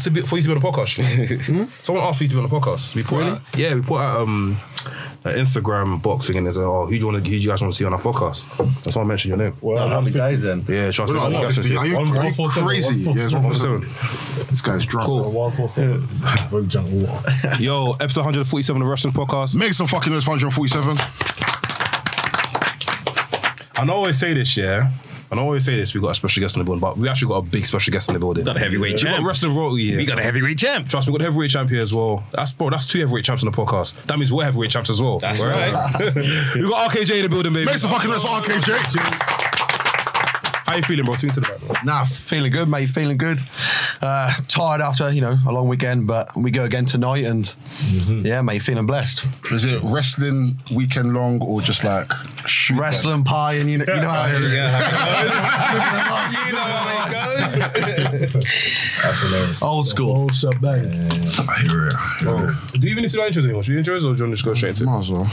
asked to be, for you to be on the podcast. someone asked for you to be on the podcast. We put out, yeah, we put out um, an Instagram boxing and they said, "Oh, who do you want to? Who do you guys want to see on our podcast?" That's why I mentioned your name. Well, Happy days then. Yeah, trust We're me. not you guys should see 150. Are you, are you four crazy? one Yeah, it's seven. 147. This guy's drunk. Cool. One four seven. Very junk water. Yo, episode 147 of the Wrestling Podcast. Make some fucking noise, 147. I know I always say this, yeah. And I always say this, we got a special guest in the building, but we actually got a big special guest in the building. Got a heavyweight champ. We got champ. wrestling royalty here. We got a heavyweight champ. Trust me, we got the heavyweight champ here as well. That's bro, that's two heavyweight champs on the podcast. That means we're heavyweight champs as well. That's right. we got RKJ in the building, baby. Make some fucking noise for RKJ. How you feeling, bro? Tune to the back, bro. Nah, feeling good, mate. Feeling good. Uh, tired after you know a long weekend, but we go again tonight, and yeah, mate, feeling blessed. Is it wrestling weekend long or just like shoot Wrestling pie, and you know, you know how it is. you know how it goes. That's hilarious. Old school. Whole shebang. I hear it. I hear oh. it. Do you even need to do intros anymore? Should you intros or do you want to just go straight into it? Might as well.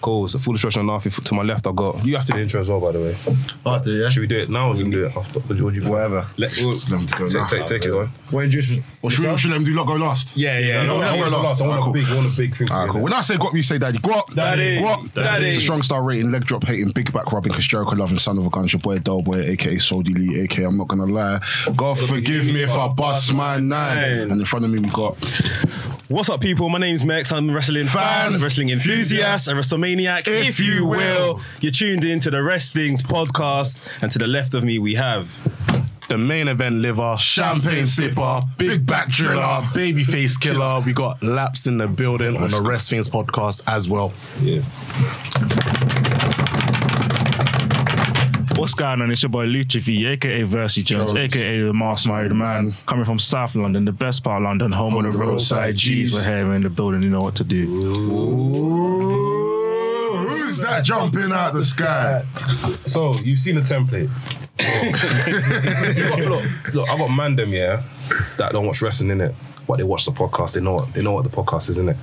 Cool. So full instruction on To my left, I got. You have to do the intro as well, by the way. Oh, I do, yeah. Should we do it now or should we do it after? What do you, what do you Whatever. Let, we'll, Let them to go take, now. take, take it on. What introduce Or should we, should we let them do lot go last? Yeah, yeah. No, I no, want no, last. I want Alright, a big, I want a big thing. Alright, cool. When I say guap, you say daddy. Guap. Daddy. Guap. Daddy. It's a strong star rating, leg drop hating, big back rubbing, cause Jericho loving, son of a gun, your boy Doughboy, aka Sodi Lee, aka I'm not gonna lie. God forgive me if I bust my nine. And in front of me we got What's up, people? My name's Max. I'm a wrestling fan, Fan. wrestling enthusiast, a WrestleManiac, if, you will. You're tuned in to the Wrestling's podcast, and to the left of me we have. the main event liver, Champagne sipper, big back driller. baby face killer. We got laps in the building on the Rest Things podcast as well. What's going on? It's your boy Lucha V, aka Versi Jones, aka the Mask Married Man, coming from South London, the best part of London, home on the roadside G's. We're here in the building, you know what to do. Who's that jumping out the sky? So you've seen the template. You got- look, look, I got man them yeah that don't watch wrestling in it, but they watch the podcast. They know what they know what the podcast is in it.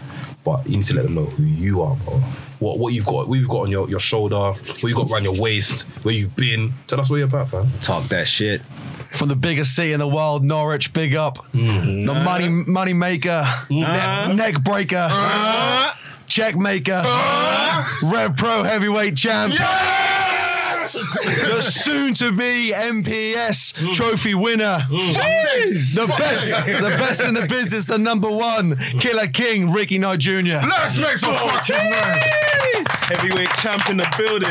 But you need to let them know who you are, bro. What what you've got, what you've got on your, your shoulder, what you got around your waist, where you've been. Tell us where you're about, fam. Talk that shit. From the biggest city in the world, Norwich, big up. Mm-hmm. The money money maker, Uh-huh. ne- neck breaker, check maker, Rev Pro heavyweight champ. The soon to be MPS Mm. trophy winner. The best, the best in the business, the number one killer king, Ricky Knight Jr. Let's make some fucking noise. Heavyweight champ in the building.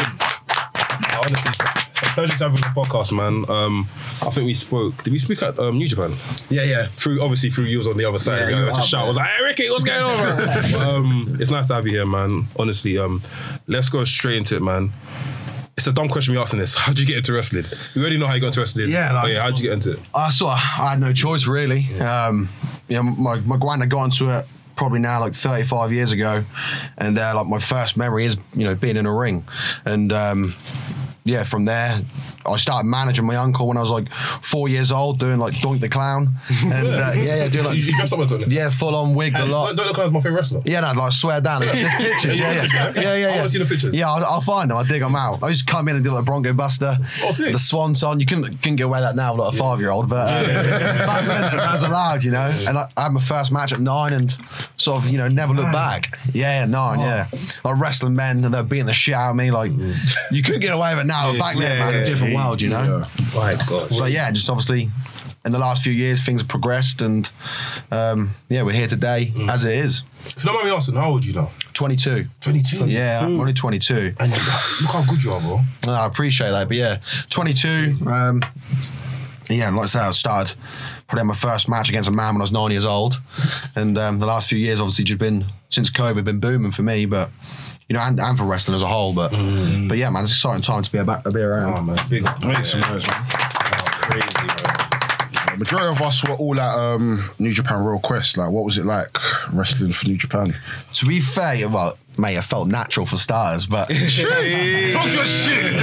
Honestly, it's a, it's a pleasure to have you on the podcast, man. Um, I think we spoke. Did we speak at um, New Japan? Yeah, yeah. Through obviously through you was on the other side. Yeah, Yeah, you I were had to shout. I was like, "Hey, Ricky, what's going on?" man?" But, um, it's nice to have you here, man. Honestly, um, let's go straight into it, man. It's a dumb question me asking this. How'd you get into wrestling? We already know how you got into wrestling. Yeah, like- But yeah. How'd you get into it? I sort of I had no choice really. Um, you know, my my granddad got into it probably now like 35 years ago, and uh, like my first memory is you know being in a ring, and um, yeah, from there. I started managing my uncle when I was like four years old, doing like Doink the Clown, and uh, yeah, yeah, doing like you, dressed up as it. yeah, full on wig a And lot. Don't look like my favorite wrestler. Yeah, no, like swear down. There's, there's pictures. Yeah, yeah, yeah, yeah. yeah. I wanna see the pictures. Yeah, I'll, I'll find them. I'll dig them out. I used to come in and do like Bronco Buster, Oh, sick. the Swanton. You couldn't couldn't get away with that now with like a five year old, but uh, back then that was allowed, you know. And I, I had my first match at nine and sort of you know never looked back. Yeah, yeah, nine. Yeah, like wrestling men and they're beating the shit out of me. Like you couldn't get away with it now. but back then, man, it's a yeah. World, you know. My God. So yeah, just obviously. In the last few years, things have progressed, and um, yeah, we're here today as it is. If you don't mind me asking, how old are you now? 22. 22. Yeah, I'm only 22. And you, look how good you are, bro. No, I appreciate that, but yeah, 22. Um, yeah, and like I said, I started probably had my first match against a man when I was nine years old, and um, the last few years obviously just been since COVID been booming for me, but you know, and, and for wrestling as a whole. But but yeah, man, it's an exciting time to be about to be around. Oh, man. Big up. Make some noise, man. Crazy, bro. The majority of us were all at um, New Japan Royal Quest. Like, what was it like wrestling for New Japan? To be fair, well, mate, have felt natural for starters, but Talk your shit.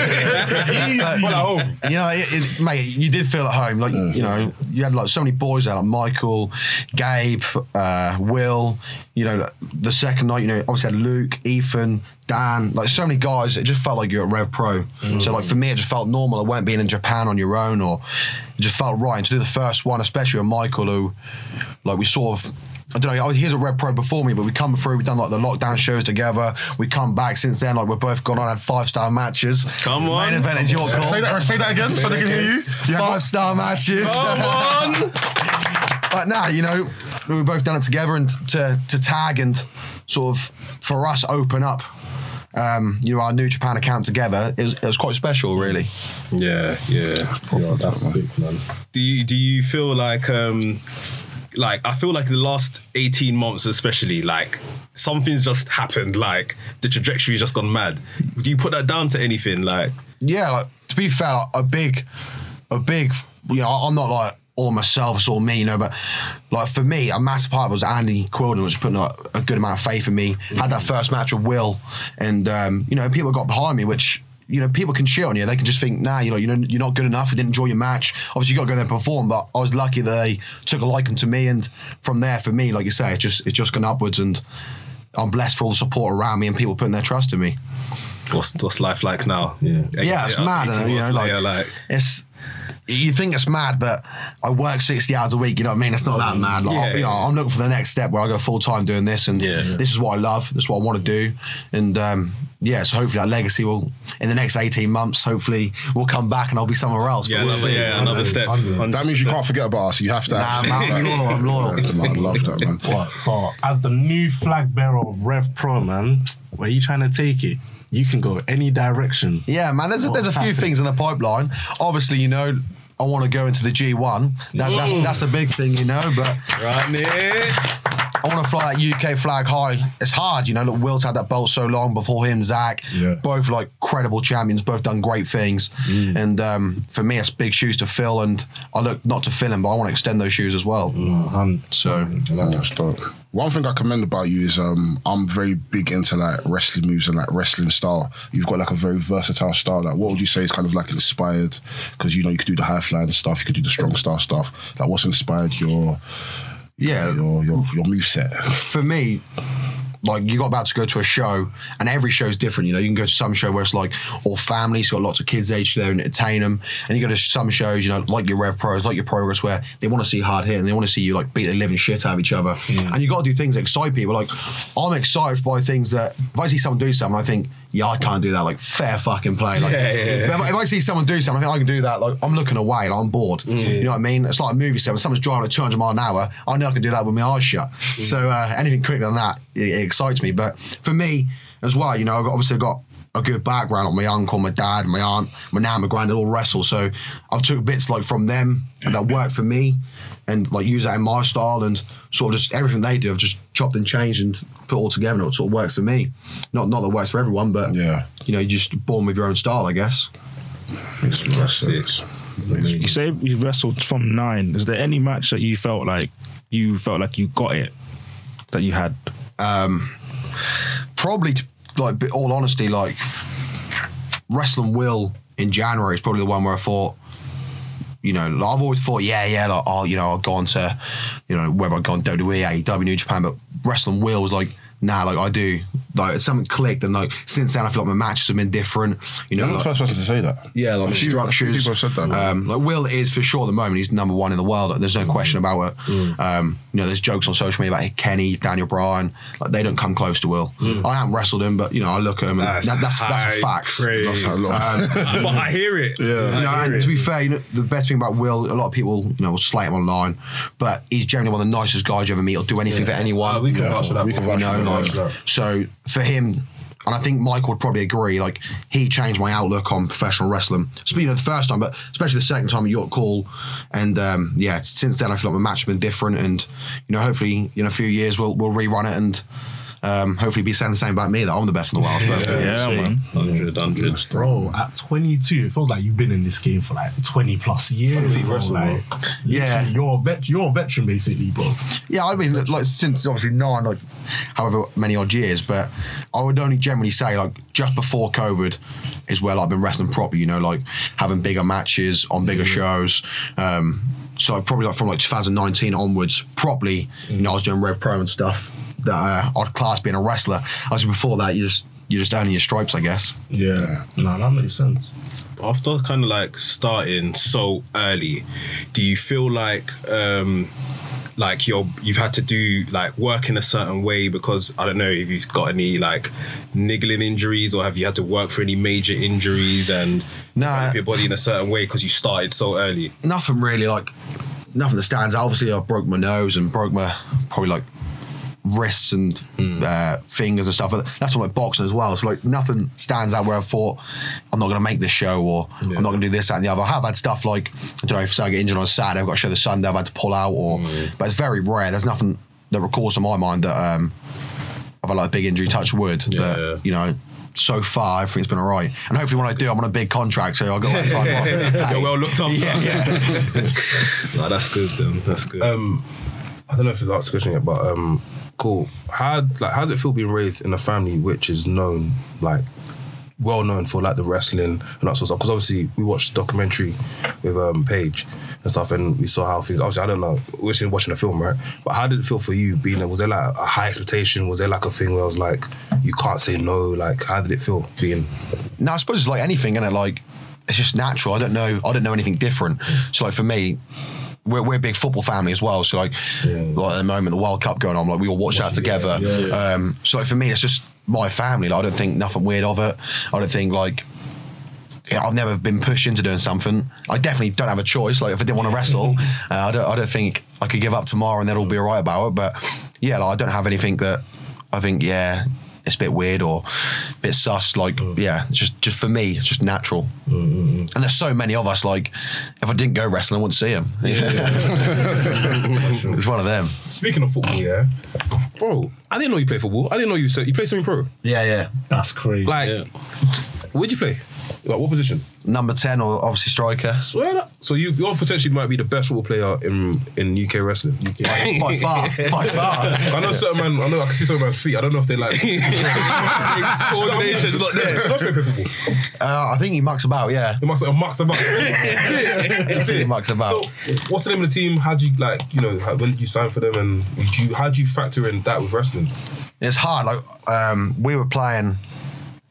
At you know, it, it, mate, you did feel at home. Like, you know, you had like so many boys there, like Michael, Gabe, uh, Will. You know, the second night, you know, obviously had Luke, Ethan, Dan, like so many guys. It just felt like you're at Rev Pro. So like for me, it just felt normal. I weren't being in Japan on your own, or it just felt right. And to do the first one, especially with Michael, who, like, we sort of. I don't know. I was he's a Rev Pro before me, but we come through. We've done like the lockdown shows together. We come back since then. Like we're both gone on had five star matches. Come on. Main event is your call. Say that, say that again so they can hear you. You Five star matches. Come on. but nah, you know, we've both done it together and to to tag and sort of for us open up, um, you know, our New Japan account together. It was, it was quite special, really. Yeah, yeah. Yo, that's sick, man. Do you do you feel like um like I feel like the last 18 months especially like something's just happened like the trajectory's just gone mad. Do you put that down to anything like Yeah, like to be fair, like, a big, a big, you know, I'm not like all myself, it's all me, you know, but like for me, a massive part was Andy Quildan was putting a, a good amount of faith in me. Had that first match with Will, and um, you know, people got behind me, which. You know, people can shit on you. They can just think, nah, you know, you know, you're not good enough. You didn't enjoy your match. Obviously, you got to go there and perform. But I was lucky that they took a liking to me, and from there, for me, like you say, it just it's just gone upwards, and I'm blessed for all the support around me and people putting their trust in me. What's what's life like now? Yeah, it's mad. 18 uh, You know, like, later, like it's you think it's mad, but I work sixty hours a week. You know what I mean? It's not that mad. Like, Yeah, I, you know, yeah. I'm looking for the next step where I go full time doing this, and Yeah. this is what I love. This is what I want to do, and um, yeah. So hopefully that legacy will, in the next eighteen months, hopefully we'll come back and I'll be somewhere else. But yeah, we'll another, see. yeah, another step. That means you can't forget about us. You have to. Nah, man, I'm loyal. I'm loyal. Yeah, man, I love that, man. What? So, as the new flag bearer of Rev Pro, man, where are you trying to take it? You can go any direction. Yeah, man. There's a, there's a few things in the pipeline. Obviously, you know. I want to go into the G1. That, that's mm. that's a big thing, you know. But Right, Nick. I want to fly that UK flag high. It's hard, you know. Look, Will's had that belt so long before him, Zach. Yeah. Both like credible champions, both done great things. And um, for me, it's big shoes to fill. And I look not to fill them, but I want to extend those shoes as well. Um, So I like. One thing I commend about you is um, I'm very big into like wrestling moves and like wrestling style. You've got like a very versatile style. Like, what would you say is kind of like inspired? Because you know you could do the high flying stuff, you could do the strong style stuff. Like, what's inspired your yeah, your your your move set? for me, like you got about to go to a show, and every show is different. You know, you can go to some show where it's like all families, got lots of kids aged there and entertain them, and you go to some shows, you know, like your Rev Pros, like your Progress, where they want to see hard hit and they want to see you like beat the living shit out of each other, and you got to do things that excite people. Like I'm excited by things that if I see someone do something, I think. Yeah, I can't do that. Like fair fucking play. Like, Yeah, yeah, yeah. If, if I see someone do something, I think I can do that. Like I'm looking away. Like, I'm bored. You know what I mean? It's like a movie set. When someone's driving at 200 mile an hour, I know I can do that with my eyes shut. So uh, anything quicker than that, it, it excites me. But for me as well, you know, I've obviously got a good background. Like my uncle, my dad, my aunt, my nan, my granddad all wrestle. So I've took bits like from them that work for me, and like use that in my style, and sort of just everything they do, I've just chopped and changed and put all together, and it sort of works for me. Not not that it works for everyone, but Yeah. you know, you're just born with your own style, I guess. Makes a lot of sense. Makes- You say you've wrestled from nine. Is there any match that you felt like you felt like you got it that you had? Um, probably to, like all honesty like wrestling will in january is probably the one where i thought you know like, i've always thought yeah yeah like oh you know i'll go on to you know whether i've gone wwe aew new japan but wrestling will was like nah like i do like something clicked and like since then i feel like my matches have been different you know You're not the first person to say that. yeah, like A few- a few people have said that. Um, like Will is for sure at the moment. He's number one in the world. Like, there's no question about it. Um, you know, there's jokes on social media about Kenny, Daniel Bryan. Like they don't come close to Will. I haven't wrestled him, but you know, I look at him and That's that, that's that's a fact. praise. That's a lot. but I hear it. Yeah. You know, and to be fair, you know, the best thing about Will, a lot of people, you know, will slate him online, but he's generally one of the nicest guys you ever meet. He'll do anything for anyone. Ah, we can Yeah, vouch for that. we can bro. vouch you for know, that. Like, so for him, and I think Mike would probably agree, like he changed my outlook on professional wrestling. Speaking of the first time, but especially the second time at York Hall, and um, yeah, since then I feel like my match has been different, and you know, hopefully in a few years we'll we'll rerun it and. Um, hopefully, be saying the same about me that I'm the best in the world. But, uh, Yeah, we'll man. 100, 100. Bro, at 22, it feels like you've been in this game for like 20 plus years. bro. Like, Yeah. you're a vet. You're a veteran, basically, bro. Yeah, I mean, like since obviously nine, like however many odd years, but I would only generally say like just before COVID is where like, I've been wrestling proper. You know, like having bigger matches on bigger shows. Um, so probably like from like 2019 onwards, probably you know, I was doing Rev Pro and stuff that uh, I'd class being a wrestler. Obviously before that, you just you're just earning your stripes, I guess. Yeah. No, that makes sense. after kind of like starting so early, do you feel like um like you're you've had to do like work in a certain way because I don't know if you've got any like niggling injuries or have you had to work for any major injuries and Nah. your body in a certain way because you started so early? nothing really like nothing that stands out. Obviously, I broke my nose and broke my probably like wrists and uh, fingers and stuff. But that's what like boxing as well. So like nothing stands out where I thought I'm not going to make this show or I'm not going to do this that and the other. I have had stuff like I don't know if I get injured on a Saturday, I've got to show the Sunday, I've had to pull out or. But it's very rare. There's nothing that recalls to my mind that um, I've had like a big injury, touch wood. Yeah. that you know. So far, everything's been all right, and hopefully, when I do, I'm on a big contract, so I'll go that time off. and get paid. You're well looked after. Yeah, yeah. No, that's good then. That's good. Um, I don't know if it's asked the question yet, but um, cool. How like how does it feel being raised in a family which is known like well known for like the wrestling and that sort of stuff? Because obviously we watched the documentary with um Paige and stuff, and we saw how things. Obviously, I don't know. We're just watching the film, right? But how did it feel for you being there? Was there like a high expectation? Was there like a thing where I was like, you can't say no? Like, how did it feel being? No, I suppose it's like anything, is it? Like it's just natural. I don't know. I don't know anything different. So like for me. We're, we're a big football family as well, so like, like at the moment the World Cup going on, like we all watch that together. Um, so like for me, it's just my family. Like I don't think nothing weird of it. I don't think like yeah, I've never been pushed into doing something. I definitely don't have a choice. Like if I didn't want to wrestle, uh, I don't. I don't think I could give up tomorrow and they'll all be alright about it. But yeah, like, I don't have anything that I think. Yeah, it's a bit weird or a bit sus. Like mm. yeah, just just for me, it's just natural. Mm, mm, and there's so many of us. Like if I didn't go wrestling, I wouldn't see him. it's one of them. Speaking of football, yeah, bro, I didn't know you play football. I didn't know you said you play semi pro. Yeah, yeah. That's crazy. Like, where'd you play? Like, what position? Number ten or obviously striker. Swear that. So you, you potentially might be the best football player in in UK wrestling. UK. By far, by far. I know certain man. I know I can see certain man's feet. I don't know if they like Coordination's not there. Must play football. Uh, I think he mucks about. Yeah. It must have mucks about. That's He it. mucks about. So, what's the name of the team? How do you like? You know, how, when did you sign for them, and did you how do you factor in that with wrestling? It's hard. Like um, we were playing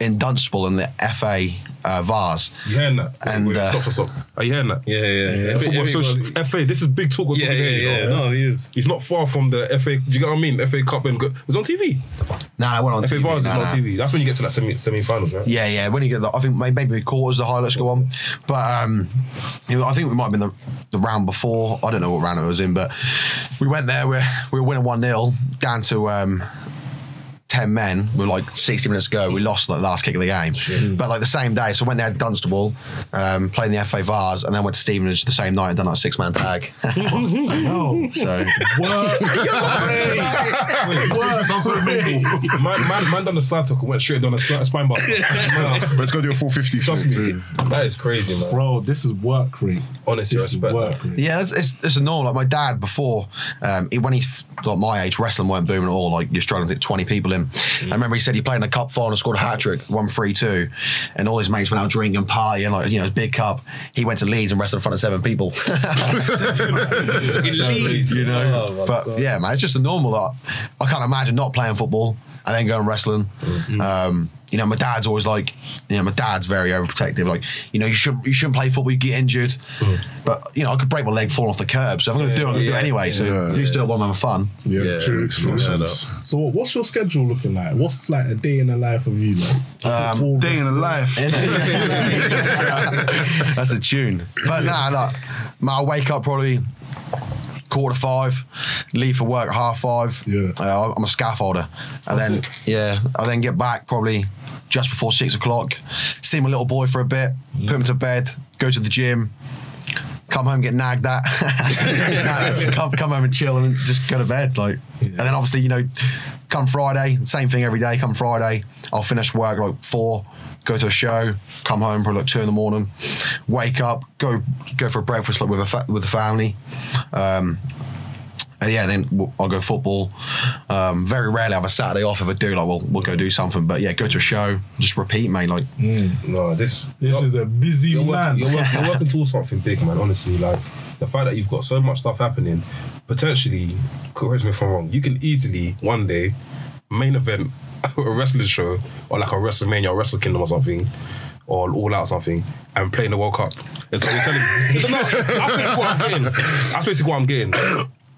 in Dunstable in the FA uh, Vase. You hearing that? And, Wait, uh, stop, stop, stop. Are you hearing that? Yeah, yeah, yeah. Football Associ- FA. This is big talk. we're Yeah, talking yeah, here, you yeah. know? No, he is. He's not far from the FA. Do you get what I mean? FA Cup and go, it was on TV. Nah, I went on FA TV. Vase is nah, on. TV. That's when you get to like semi semi finals, right? Yeah, yeah. When you get, the, I think maybe quarters, the highlights go on. But um, you know, I think we might have been the, the round before. I don't know what round it was in, but we went there. We we were winning one 0 down to. Um, 10 men with like 60 minutes to go. We lost like the last kick of the game. But like the same day, so went there to Dunstable, um, playing the FA Vase, and then went to Stevenage the same night and done like six man tag. no. so It sounds so normal. Man, man, man done the side talk and went straight down the spine, spine bar. But let's go do a full 50 Trust me, that is crazy, man. Bro, this is work rate. Honestly, This is respect work rate. Yeah, it's, it's, it's a normal. Like my dad before, um, he, when he's like my age, wrestling weren't booming at all. Like you're struggling to get 20 people in. I remember he said he played in a cup final, and scored a hat trick, won 3 2, and all his mates went out drinking, partying, like, you know, big cup. He went to Leeds and wrestled in front of seven people. Leeds, you know? but yeah, man, it's just a normal. Like, I can't imagine not playing football and then going wrestling. Um, you know, my dad's always like, you know, my dad's very overprotective. Like, you know, you shouldn't you shouldn't play football, you get injured. But you know, I could break my leg falling off the curb. So if I'm going to do it, I'm going to do it yeah, anyway. So yeah, at least do it while I'm having fun. Yeah, Yeah, true. Makes a lot of true. sense. So, what's your schedule looking like? What's like a day in the life of you, like? Um, Day in the life. That's a tune. But nah, nah, I wake up probably quarter five, leave for work at half five. Yeah. Uh, I'm a scaffolder. And then, yeah, I then get back probably just before six o'clock, see my little boy for a bit, put him to bed, go to the gym. Come home, get nagged at. Come, come home and chill and just go to bed. Like, and then obviously, you know, come Friday, same thing every day. Come Friday, I'll finish work like four, go to a show, come home probably like two in the morning, wake up, go go for a breakfast like with a fa- with the family. Um, and yeah, then I'll go football. Um, very rarely have a Saturday off. If I do, like we'll we'll go do something. But yeah, go to a show, just repeat, mate. Like No, this This is a busy you're man. working, you're, working, you're working towards something big, man. Honestly, like the fact that you've got so much stuff happening, potentially, correct me if I'm wrong, you can easily one day main event a wrestling show or like a WrestleMania or Wrestle Kingdom or something. or all out something and playing the World Cup. It's like you're telling me. No, that's basically what I'm getting. That's basically what I'm getting.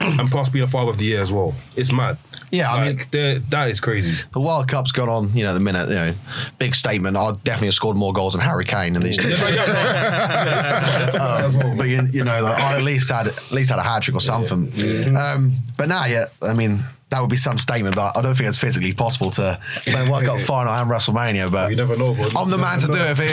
And plus being a father of the year as well. It's mad. Yeah, I mean- like, they're- that is crazy. The World Cup's gone on, you know, the minute, you know, big statement. I definitely have scored more goals than Harry Kane in these two. Yeah, yeah, yeah. Um, but you, you know, like, I at least had at least had a hat trick or something. Um, but now, yeah, I mean, that would be some statement. But I don't think it's physically possible to play World Cup final and WrestleMania. But You never know, bro. I'm the man to do it if it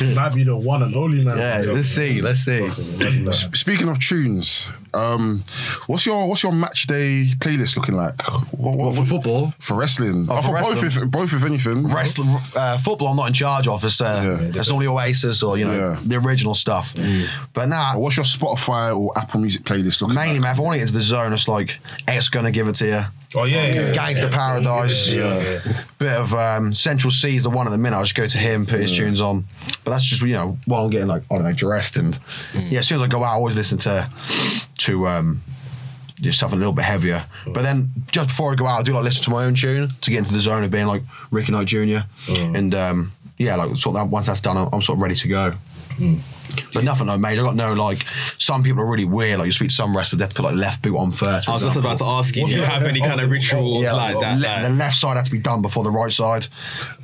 is. Might be the one and only man. yeah, let's see, let's see. Imagine. Speaking of tunes, um, what's your what's your match day playlist looking like? What, What, for football? For wrestling, Oh, for for both, if, both if anything. Wrestling, uh, football, I'm not in charge of. It's, uh, Yeah. it's only Oasis or you know Yeah. the original stuff. But now, What's your Spotify or Apple Music playlist looking mainly, like? man, if I want to get into the zone, it's like X gonna give it to you. Oh, yeah, yeah. Gangster Paradise, Yeah. bit of um, Central Cee is the one at the minute. I just go to him, put his tunes on. But that's just you know while I'm getting like I don't know dressed and yeah. As soon as I go out, I always listen to to um, just something a little bit heavier. But then just before I go out, I do like listen to my own tune to get into the zone of being like Ricky Knight Jr. And um, yeah, like sort of that, once that's done, I'm, I'm sort of ready to go. But nothing no major. I got no like. Some people are really weird. Like you speak to some wrestlers, they have to put like left boot on first. I was just about to ask you, do you have any kind of rituals Yeah, like that? le- like- the left side had to be done before the right side.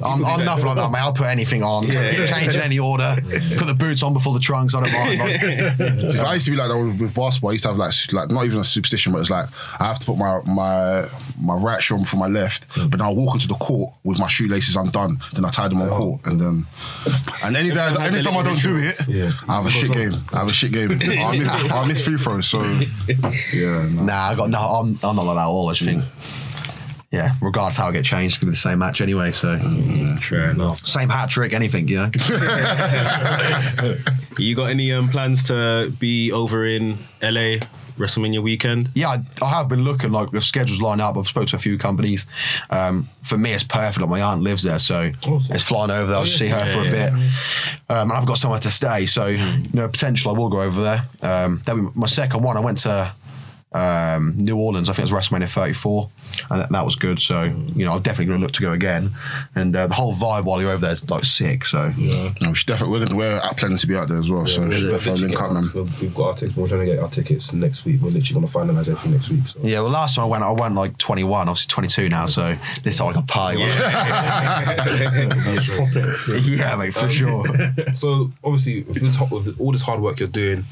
I'm, I'm nothing like that, mate. I'll put anything on. Get changed in any order. Put the boots on before the trunks. I don't mind. Like, See, I used to be like that with, with basketball. I used to have like like not even a superstition, but it's like I have to put my my my right shoe on for my left, but then I walk into the court with my shoelaces undone. Then I tie them on oh. court, and then and any day, Everyone anytime I don't do it, rituals. I have a shit game. I have a shit game. I miss, I miss free throws. So yeah, no. nah, I got no. I'm, I'm not like that at all. I just think. Yeah, regardless how I get changed, it's gonna be the same match anyway. So Fair enough. same hat trick, anything, you know. You got any um, plans to be over in LA WrestleMania weekend? yeah, I, I have been looking like the schedules line up. I've spoke to a few companies. Um, for me, it's perfect. Like my aunt lives there, so Awesome. it's flying over there. I'll see her for a bit, um, and I've got somewhere to stay. So you know, potential I will go over there. Um, that'll be my second one. I went to um, New Orleans. I think it was WrestleMania 34, and that, that was good. So you know, I'm definitely going to look to go again. And uh, the whole vibe while you're over there is like sick. So No, we should definitely we're, gonna, we're out planning to be out there as well. so we should We're definitely literally link up, man. getting our- We've got our tickets. We're trying to get our tickets next week. We're literally going to finalize everything next week. So. yeah, well, last time I went, I went like 21. Obviously 22 now. So this time I can party. yeah, mate, for sure. So obviously, with, this, with all this hard work you're doing,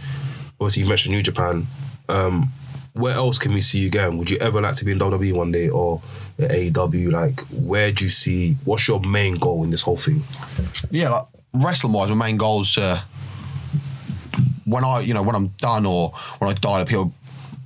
obviously you mentioned New Japan. Um, where else can we see you going? Would you ever like to be in WWE one day or AEW? Like, where do you see? What's your main goal in this whole thing? yeah, like wrestling wise, my main goal is uh, when I, you know, when I'm done or when I die, people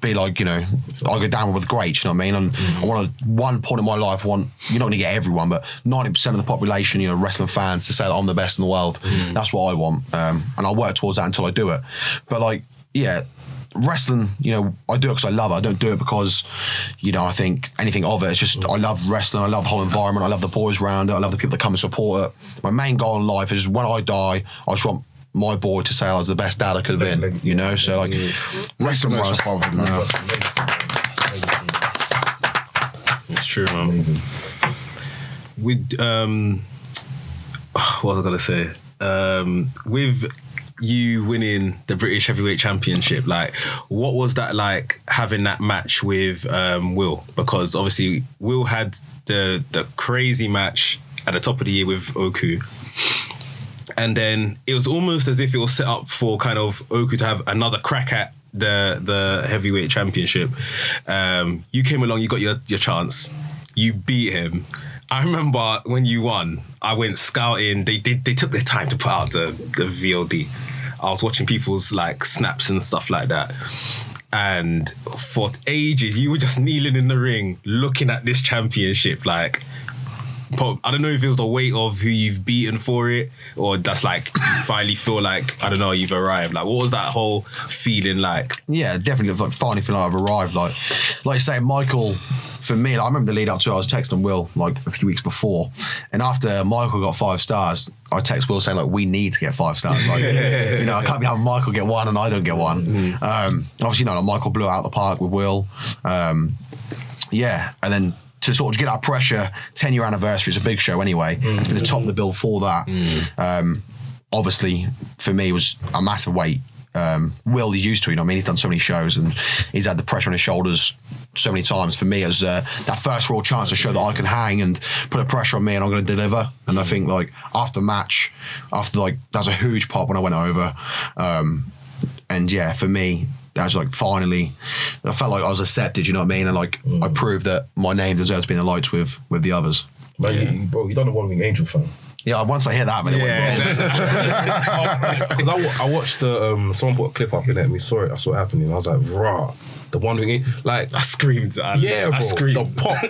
be like, you know, I go down with great. You know what I mean? And I want to one point in my life, I want you're not going to get everyone, but ninety percent of the population, you know, wrestling fans to say that I'm the best in the world. That's what I want, um, and I'll work towards that until I do it. But like, yeah. Wrestling, you know, I do it because I love it. I don't do it because, you know, I think anything of it. It's just I love wrestling. I love the whole environment. I love the boys around it. I love the people that come and support it. My main goal in life is when I die, I just want my boy to say I was the best dad I could have been. You know, so like wrestling Nice wise, for father, man. It's true, man. With um, what was I gonna say? Um, with you winning the British Heavyweight Championship, like, what was that like having that match with um, Will? Because obviously Will had the the crazy match at the top of the year with Oku. And then it was almost as if it was set up for kind of Oku to have another crack at the the heavyweight championship. Um, you came along, you got your, your chance, you beat him. I remember when you won, I went scouting. They they, they took their time to put out the, the VOD. I was watching people's like snaps and stuff like that. And for ages, you were just kneeling in the ring, looking at this championship, like I don't know if it was the weight of who you've beaten for it, or that's like you finally feel like I don't know you've arrived. Like, what was that whole feeling like? yeah, definitely like finally feeling like I've arrived. Like, like say, Michael. For me, like, I remember the lead up to it. I was texting Will like a few weeks before, and after Michael got five stars, I text Will saying like, "We need to get five stars." Like, you know, I can't be having Michael get one and I don't get one. Um, obviously, you know, like, Michael blew out the park with Will. Um, yeah, and then to sort of get that pressure, 10 year anniversary is a big show anyway. It's been the top of the bill for that. Um, obviously, for me, was a massive weight. Um, Will he's used to, it, you know. I mean, he's done so many shows and he's had the pressure on his shoulders so many times. For me, it was uh, that first real chance to show that I can hang and put a pressure on me, and I'm going to deliver. And I think like after the match, after like that was a huge pop when I went over. Um, and yeah, for me, that was like finally, I felt like I was accepted. You know what I mean? And like I proved that my name deserves to be in the lights with with the others. Man, you, bro, you done the One Wing Angel fan. Yeah, once I hear that, man, it went well. Because I, I watched the um, someone put a clip up in it and we saw it. I saw it happening. I was like, rah, the One Angel. Like, I screamed. I, yeah, bro, I screamed. the pop.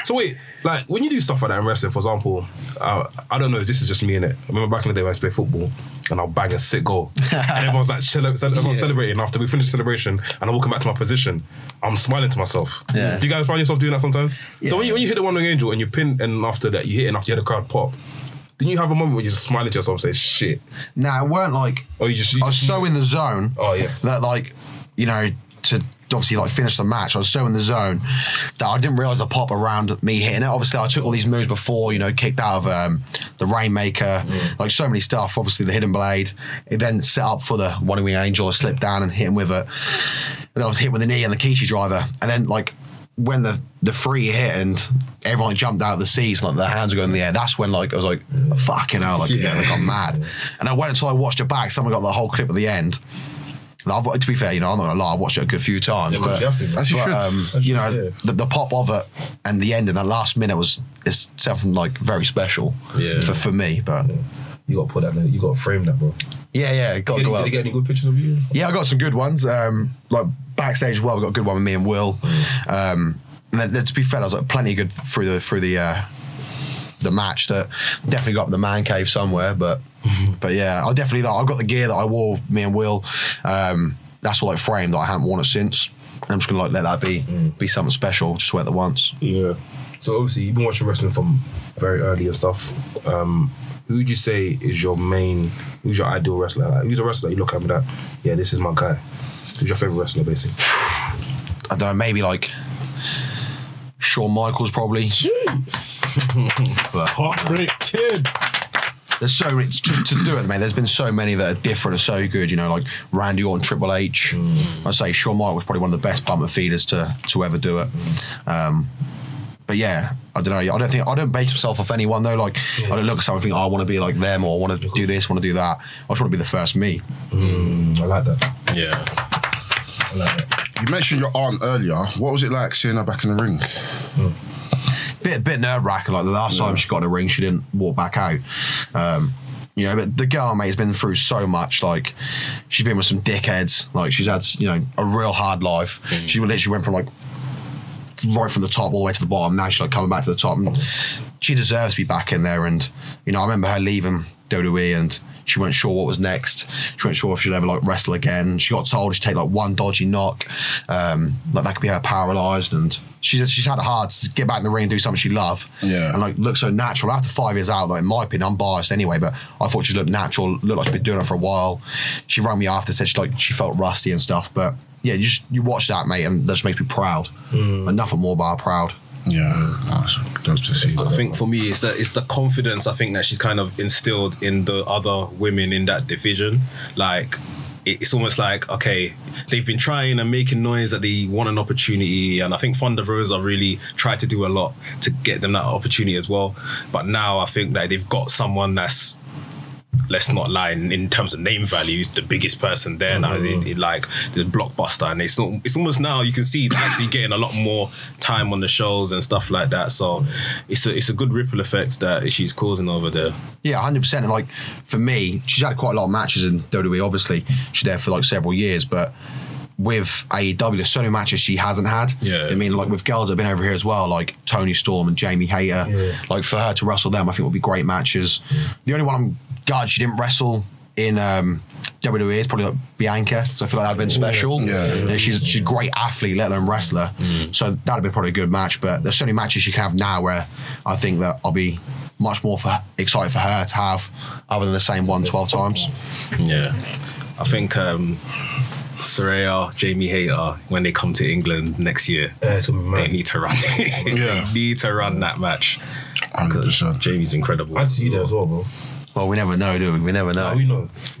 so wait, like when you do stuff like that in wrestling, for example, uh, I don't know. If this is just me in it. I remember back in the day when I used to play football, and I'll bang a sick goal, and everyone's like, cele- everyone's celebrating after we finish the celebration, and I'm walking back to my position. I'm smiling to myself. Yeah. Do you guys find yourself doing that sometimes? Yeah. So when you when you hit the One Wing Angel and you pin, and after that you hit, and after you hear a crowd pop. Didn't you have a moment where you just smiling to yourself and say shit? Nah, it weren't like Oh, you just you I was just so in the zone. Oh, yes. That like, you know, to obviously like finish the match, I was so in the zone that I didn't realize the pop around me hitting it. Obviously, I took all these moves before, you know, kicked out of um, the Rainmaker, like so many stuff. Obviously, the Hidden Blade. It then set up for the One Wing Angel. I slipped down and hit him with it. And I was hit with the knee and the Kishi driver. And then like when the the free hit and everyone jumped out of the seats, like their hands were going in the air. That's when like I was like, fucking hell, like yeah, they got mad. And I went until I watched it back. Someone got the whole clip at the end. And I've, to be fair, you know, I'm not gonna lie, I watched it a good few times. Yeah, but you have to, man. As you should. um, As you you know, should, the, the pop of it and the end and the last minute was is something like very special Yeah. for, for me. But you got to put that. in- You got to frame that, bro. yeah, yeah, got Did, to go did out. you get any good pictures of you? Yeah, I got some good ones. Um, like backstage as well, we got a good one with me and Will. Um, and then, to be fair, I was like plenty good through the through the uh, the match. That definitely got up in the man cave somewhere. But but yeah, I definitely like, I got the gear that I wore. Me and Will. Um, that's all like framed that I haven't worn it since. And I'm just gonna like let that be be something special. Just wear it once. Yeah. So obviously you've been watching wrestling from very early and stuff. Um, who would you say is your main? Who's your ideal wrestler? Like, who's a wrestler you look at and be like, yeah, this is my guy. Who's your favorite wrestler, basically? I don't know, maybe like Shawn Michaels probably. Jeez. but Heartbreak Kid. There's so many to, to do it, man. There's been so many that are different and so good. You know, like Randy Orton, Triple H. Mm. I'd say Shawn Michaels was probably one of the best bumper feeders to to ever do it. Mm. Um, but yeah, I don't know. I don't think I don't base myself off anyone though. Like I don't look at someone and think, oh, I want to be like them or I want to do this, want to do that. I just want to be the first me. Mm, I like that. Yeah. I like that. You mentioned your aunt earlier. What was it like seeing her back in the ring? Hmm. Bit bit nerve wracking. Like the last time she got in a ring, she didn't walk back out. Um, you know, but the girl, mate, has been through so much. Like, she's been with some dickheads. Like, she's had, you know, a real hard life. She literally went from like right from the top all the way to the bottom. Now she's like coming back to the top. And she deserves to be back in there. And you know, I remember her leaving WWE and. She wasn't sure what was next. She wasn't sure if she'd ever like wrestle again. She got told she'd take like one dodgy knock, um, like that could be her paralysed, and she's she's had it hard to get back in the ring and do something she loved. Yeah. and like look so natural. After five years out, like in my opinion, I'm biased anyway, but I thought she looked natural. Looked like she'd been doing it for a while. She rang me after, said she like she felt rusty and stuff, but yeah, you just you watch that, mate, and that just makes me proud. And nothing more but proud. Yeah, dope to see. I think for me, it's the it's the confidence I think that she's kind of instilled in the other women in that division. Like it's almost like okay, they've been trying and making noise that they want an opportunity, and I think Thunder Rosa really tried to do a lot to get them that opportunity as well. But now I think that they've got someone that's let's not lie in, in terms of name values the biggest person there now mm-hmm. in, in like the blockbuster and it's not it's almost now you can see they're actually getting a lot more time on the shows and stuff like that so it's a it's a good ripple effect that she's causing over there Yeah, hundred percent. And like for me, she's had quite a lot of matches in WWE. Obviously, she's there for like several years, but with AEW, there's so many matches she hasn't had. Yeah. I mean, like with girls that have been over here as well, like Toni Storm and Jamie Hayter. Yeah. Like for her to wrestle them, I think would be great matches. The only one I'm glad she didn't wrestle in um, WWE is probably like Bianca. So I feel like that'd been special. Yeah. You know, she's she's a great athlete, let alone wrestler. So that'd have been probably a good match. But there's so many matches she can have now where I think that I'll be much more for, excited for her to have other than the same one 12 times. yeah i think um Saraya, Jamie Hayter, when they come to England next year, Yeah, it's gonna be they need to run. Yeah. they need to run that match. 100%. Jamie's incredible. I'd see you there as well, bro. Well, we never know, do we? We never know. Oh, we know.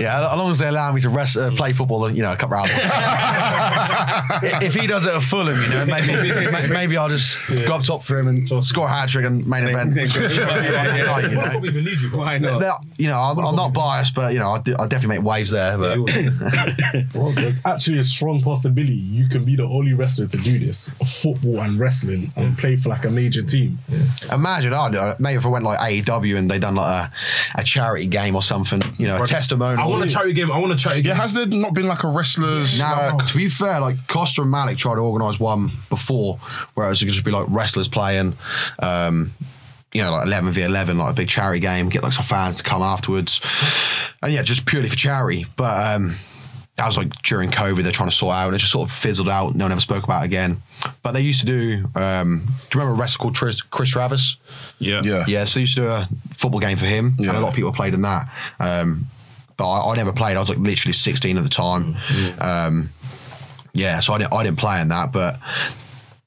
Yeah, as long as they allow me to rest, uh, play football, you know, a couple hours. if he does it at Fulham, you know, maybe maybe, maybe I'll just go up top for him and score a hat trick and main event. yeah, yeah, yeah. Like, you We'll know. probably even need you. Why not? That- you know, I'm, I'm not biased, but you know, I do, I definitely make waves there. But Well, there's actually a strong possibility you can be the only wrestler to do this football and wrestling and play for like a major team. imagine, I don't know, maybe if I went like AEW and they done like a, a charity game or something, you know, a testimonial. I want a charity game. I want a charity Yeah, game. has there not been like a wrestlers? Now, like, to be fair, like Costa and Malik tried to organise one before, where it was just be like wrestlers playing, um, you know, like eleven v eleven, like a big charity game, get like some fans to come afterwards, and yeah, just purely for charity. But um, that was like during COVID, they're trying to sort out, and it just sort of fizzled out. No one ever spoke about it again. But they used to do. Um, do you remember a wrestler called Tris, Chris Travis? Yeah. yeah. Yeah, so they used to do a football game for him, and a lot of people played in that. Um, but I, I never played. I was like literally 16 at the time. Um, yeah, so I didn't, I didn't play in that, but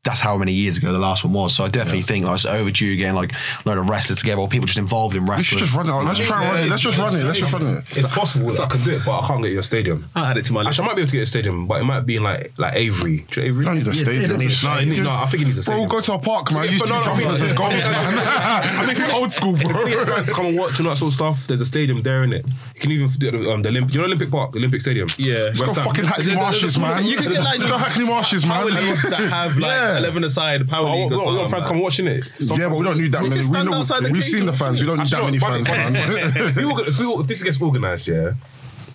that's how many years ago the last one was. So I definitely think like it's overdue again, like a load of wrestlers together or people just involved in We should wrestling. just run it. Let's try and run it. Let's just run it. Let's just run it. It's possible. I can do it, but I can't get your stadium. I'll add it to my list. Actually, I might be able to get a stadium, but it might be in like like Avery. Do you Avery? You don't need a stadium. No, it no, I think it needs a Bro, stadium. we'll go to a park, man. Yeah, Use but two no, no, I mean- jumpers as goals, I man. Too old school, If we get bro. come and watch and that sort of stuff, there's a stadium there in it. You can even do um, the Olympic. You know Olympic Park, Olympic Stadium. Yeah. Let's go fucking Hackney There's a- there's a Marshes, man. you can get, like, Let's go Hackney Marshes, man. Power leagues that have like Yeah. 11 aside power league we or got, something. fans come watching it. Yeah, but we don't need that We many. can We stand know, outside the we've cage seen the fans. We don't need that many fans, if, we, organ- if, we, if this gets organised, yeah,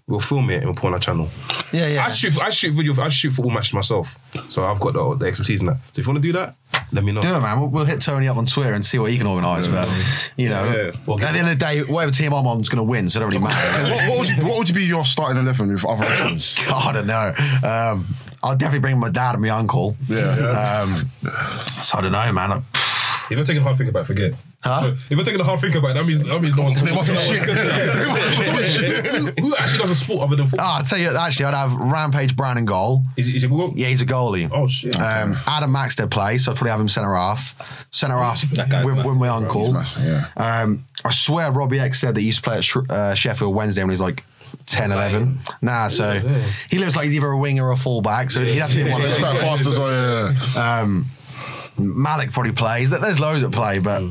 we'll film it and we'll put on our channel. yeah, yeah. I shoot, I shoot video, I shoot football matches myself, so I've got the, the expertise in that. So if you want to do that, let me know. Do it, man. We'll, we'll hit Tony up on Twitter and see what he can organise. But you know, Yeah. Well, at the end of the day, whatever team I'm on is going to win, so it don't really matter. what, what, would you, what would be your starting eleven with other options? God, I don't know. Um, I'll definitely bring my dad and my uncle. Yeah. Um, so I don't know, man. Like, If you're taking a hard think about it, forget. Huh? So if you're taking a hard think about it, that means that means no one's. They must be shit. who, who actually does a sport other than football? Oh, I'll tell you, actually, I'd have Rampage Brown in goal. Is it, is it Google? Yeah, he's a goalie. Oh shit. Um, Adam Maxted plays, so I'd probably have him centre half. Centre half That guy's with, with massive, my uncle. massive, yeah. Um, I swear Robbie X said that he used to play at Sh- uh, Sheffield Wednesday when he was like 10, 11. Nah, so he looks like he's either a winger or a fullback, so he'd have to be one of those. quite fast as well. Yeah. Um, Malik probably plays. There's loads that play, but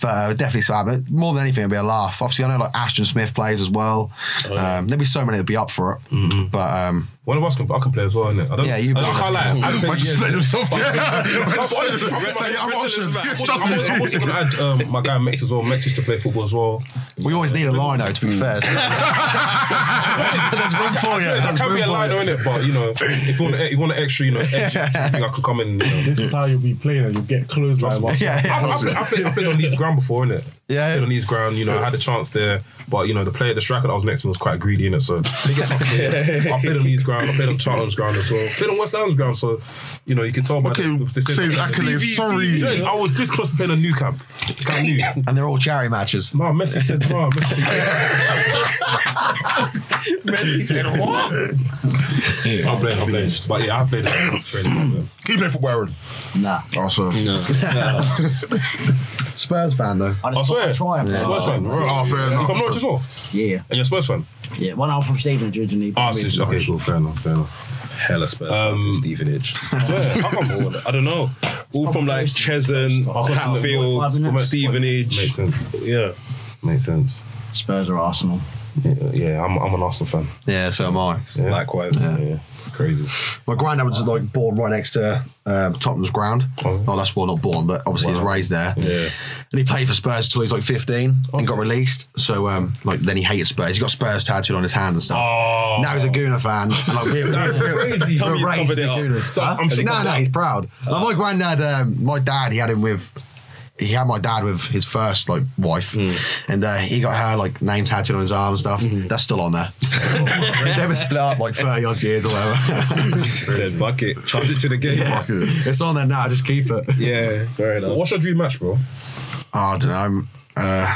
but uh, definitely so. More than anything, it'd be a laugh. Obviously, I know like Ashton Smith plays as well. Um, there'd be so many that'd be up for it. But um, One of us can, I can play as well, innit? I don't, Yeah, you- I, I can't lie. I haven't played just years, let innit? himself. Yeah. No, but Just let honestly, him- I read- Yeah, I'm I read- options. I read- Trust me. I'm also going to add um, my guy Mex as well. Mex used to play football as well. we always need a lino, to be fair. There's room for you. That There's can be a for line you. in it, but you know, if you want, if you want an extra, you know, extra, I think I can come in. You know. This is how you'll be playing and you'll get clothesline. whilst- Yeah, yeah. I, I, played, played, on Leeds ground before, innit? Yeah. Played on Leeds ground, you know, I had a chance there, but you know, the player, the striker that was next to me was quite greedy, innit? So didn't get a chance to play. I played on Leeds ground, I played on Charlton's ground as well. Played on West Ham's ground, so you know, you can tell by Okay, the, the, say his accolades. Sorry. I was this close to playing a Nou Camp. Camp Nou. And they're all charity matches. No, Messi said, no, Messi. Messi said what? I'm playing, I'm playing. But yeah, I played it. It's fairly good. Can you play football, Aaron? Nah. Oh, awesome. Spurs fan though. I I swear. try and play. Spurs fan. Right. Oh, fair You enough. from Norwich as well? Yeah, And you're a Spurs fan? Yeah. one I'm from Stevenage originally. but Oh, I'm so- really okay, cool. Fair enough. Fair enough. Hella Spurs fans in Stevenage. Swear, how come? I don't know. All from like Cheshunt, Hatfield, Five minutes. Stevenage. Makes sense. Yeah. Makes sense. Spurs or Arsenal. Yeah, yeah I'm, I'm an Arsenal fan. Yeah, so am I. Yeah. Likewise. Yeah, crazy. My granddad was like born right next to um, Tottenham's ground. Oh. Oh, that's well, not born, but obviously he was Wow. raised there. Yeah. And he played for Spurs until he was like 15 and got released. So um, like then he hated Spurs. He got Spurs tattooed on his hand and stuff. Oh. Now he's a Gooner fan. And, Like, we're, That's we're, crazy. we're Tommy's raised covered it up. Gooners. So Huh? I'm sure- no, no, he's proud. Like my granddad, um, my dad, he had him with. He had my dad with his first like wife, and uh, he got her like name tattooed on his arm and stuff. That's still on there. they were split up like thirty odd years or whatever. Said fuck it. Charge it to the game. Fuck it. it's on there now. Just keep it. Yeah, fair enough. What's your dream match, bro? I don't know. Uh,